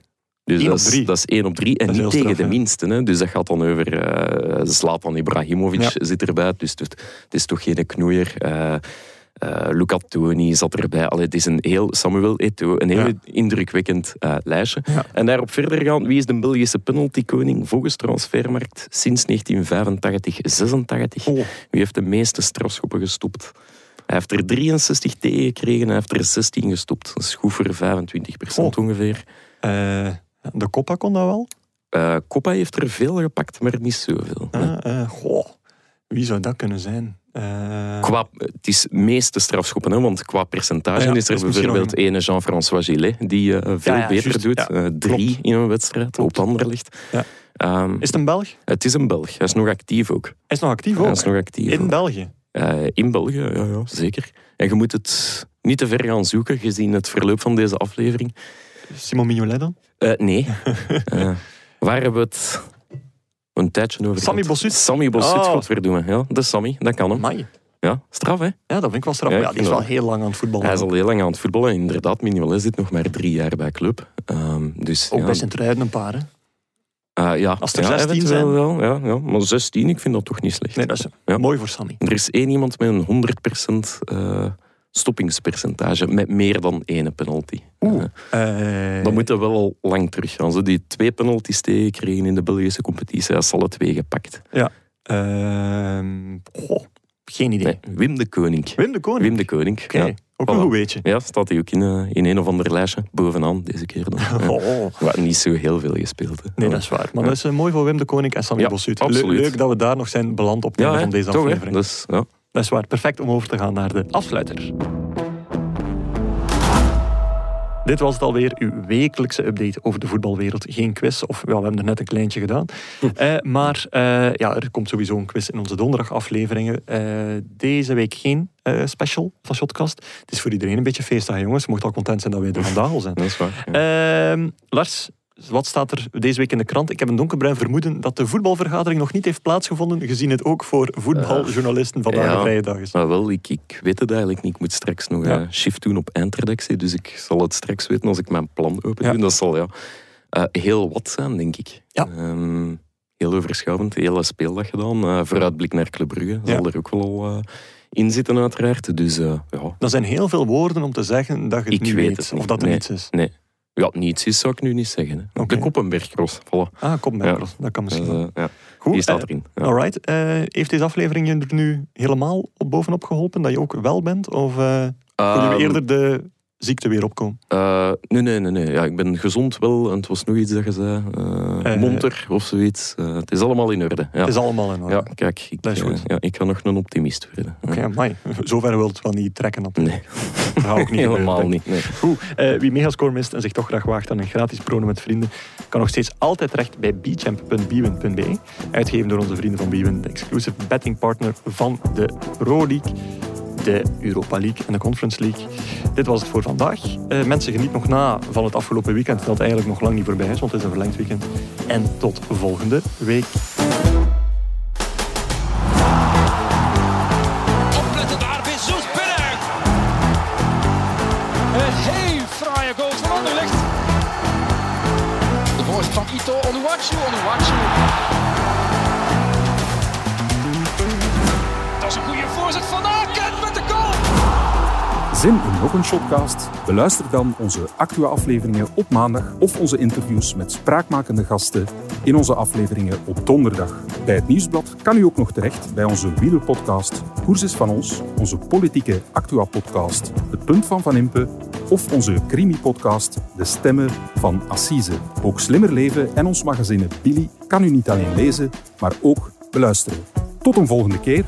Dus dat is, drie. dat is één op drie. En niet tegen straf, de ja. minsten. Hè. Dus dat gaat dan over eh Zlatan Ibrahimovic Ja. zit erbij. Dus het, het is toch geen knoeier. Eh eh, Luca Toni zat erbij. Allee, het is een heel Samuel Eto'o, een heel Ja. indrukwekkend eh, lijstje. Ja. En daarop verder gaan, wie is de Belgische penaltykoning volgens Transfermarkt sinds 1985-86? Oh, Wie heeft de meeste strafschoppen gestopt? Hij heeft er 63 tegen gekregen, hij heeft er 16 gestopt. Dat is goed voor 25 Oh. ongeveer. eh, de Coppa kon dat wel? Eh Coppa heeft er veel gepakt, maar niet zoveel. Ah, eh, goh. Wie zou dat kunnen zijn? Eh, Qua, het is meeste strafschoppen, hè, want qua percentage Ah ja, is er is bijvoorbeeld ene Jean-François Gillet, die veel Ja, ja, beter doet. drie klopt. in een wedstrijd Klopt. op Anderlecht. Ja. Ehm, is het een Belg? het is een Belg, hij is nog actief ook. Hij is nog actief Hij ook. is nog actief In ook. België. In België, ja, ja, zeker. En je moet het niet te ver gaan zoeken, gezien het verloop van deze aflevering. Simon Mignolet dan? Eh, nee. Eh, waar hebben we het een tijdje over Sammy? Bossut? Sammy Bossut, Oh. godverdomme. Ja, dat is Sammy, dat kan hem. Amai. Ja, straf hè. Ja, dat vind ik wel straf. Ja, die is wel heel lang aan het voetballen. Hij is al heel lang aan het voetballen. Inderdaad, Mignolet zit nog maar drie jaar bij club. Ehm, dus, Ook ja, bij Sint-Truiden een paar, hè? eh, ja, Als er ja, 16 eventueel zijn. Wel, ja, ja. Maar 16, ik vind dat toch niet slecht. Nee, dat is Ja. mooi voor Sammy. Er is één iemand met een 100% eh stoppingspercentage, met meer dan één penalty. Oeh. Eh, Eh, dan moeten we wel al lang terug gaan. Ze die twee penalties tegenkregen in de Belgische competitie, dat is alle twee gepakt. ehm, goh, geen idee. Nee, Wim de Koning. Wim de Koning. Wim de Koning. Oké, Ja. ook een Voilà. goed weetje. ja, staat hij ook in, eh, in een of ander lijstje. Bovenaan, deze keer dan. Ja. Oh. Maar niet zo heel veel gespeeld. Hè. Nee, dat is waar. Maar dat is eh, mooi voor Wim de Koning en Sammy Ja, Bossuut. Leuk dat we daar nog zijn beland op het Ja, einde van deze aflevering. Dus, ja. Dat is waar. Perfect om over te gaan naar de afsluiter. Dit was het alweer, uw wekelijkse update over de voetbalwereld. Geen quiz, of ja, we hebben er net een kleintje gedaan. Eh, maar eh, ja, er komt sowieso een quiz in onze donderdagafleveringen. Eh, deze week geen special van Shotcast. Het is voor iedereen een beetje feestdag, jongens. Je mocht al content zijn dat wij er vandaag al zijn. Dat is waar. ja. Ehm, Lars, wat staat er deze week in de krant? Ik heb een donkerbruin vermoeden dat de voetbalvergadering nog niet heeft plaatsgevonden, gezien het ook voor voetbaljournalisten vandaag ja. een vrije dag is. Maar wel, ik, ik weet het eigenlijk niet. Ik moet straks nog Ja. een shift doen op eindredactie. Dus ik zal het straks weten als ik mijn plan open Ja. doe. Dat zal ja, eh, heel wat zijn, denk ik. Ja. Ehm, heel overschouwend. De hele speeldag gedaan. Eh, vooruitblik naar Club Brugge Ja. zal er ook wel al eh, in zitten, uiteraard. Dus eh, ja, Dat zijn heel veel woorden om te zeggen dat je het Ik niet weet het of dat er Nee. niets is. nee. Ja, niets is, zou ik nu niet zeggen. Hè. De Koppenbergcross, voilà. Ah, Ja. Bros. dat kan misschien eh, ja, Goed, die staat eh, erin. Ja. Alright, eh, heeft deze aflevering je er nu helemaal op bovenop geholpen, dat je ook wel bent? Of eh kon je Ehm, eerder de ziekte weer opkomen? Eh, nee, nee, nee, nee. Ja, ik ben gezond wel. En het was nog iets dat je zei. Eh, monter of zoiets. Het is allemaal in orde. Ja, Het is allemaal in orde. ja kijk, ik, Dat is eh, goed. ja, ik ga nog een optimist worden. Oké, amai. Zover wil het wel niet trekken natuurlijk. Nee, Dat gaat ook niet helemaal gebeuren, ik. niet. Nee. Goed, wie Megascore mist en zich toch graag waagt aan een gratis prono met vrienden, kan nog steeds altijd terecht bij bchamp.bwin.be. Uitgegeven door onze vrienden van Bwin, de exclusive betting partner van de Pro League, de Europa League en de Conference League. Dit was het voor vandaag. Eh, mensen, geniet nog na van het afgelopen weekend, dat eigenlijk nog lang niet voorbij is, want het is een verlengd weekend. En tot volgende week. Zin in nog een shotcast? Beluister dan onze actua afleveringen op maandag of onze interviews met spraakmakende gasten in onze afleveringen op donderdag. Bij het Nieuwsblad kan u ook nog terecht bij onze wielerpodcast Koers van ons, onze politieke actua podcast Het Punt van Van Impe of onze crimi-podcast De Stemmen van Assise. Ook Slimmer Leven en ons magazine Billy kan u niet alleen lezen, maar ook beluisteren. Tot een volgende keer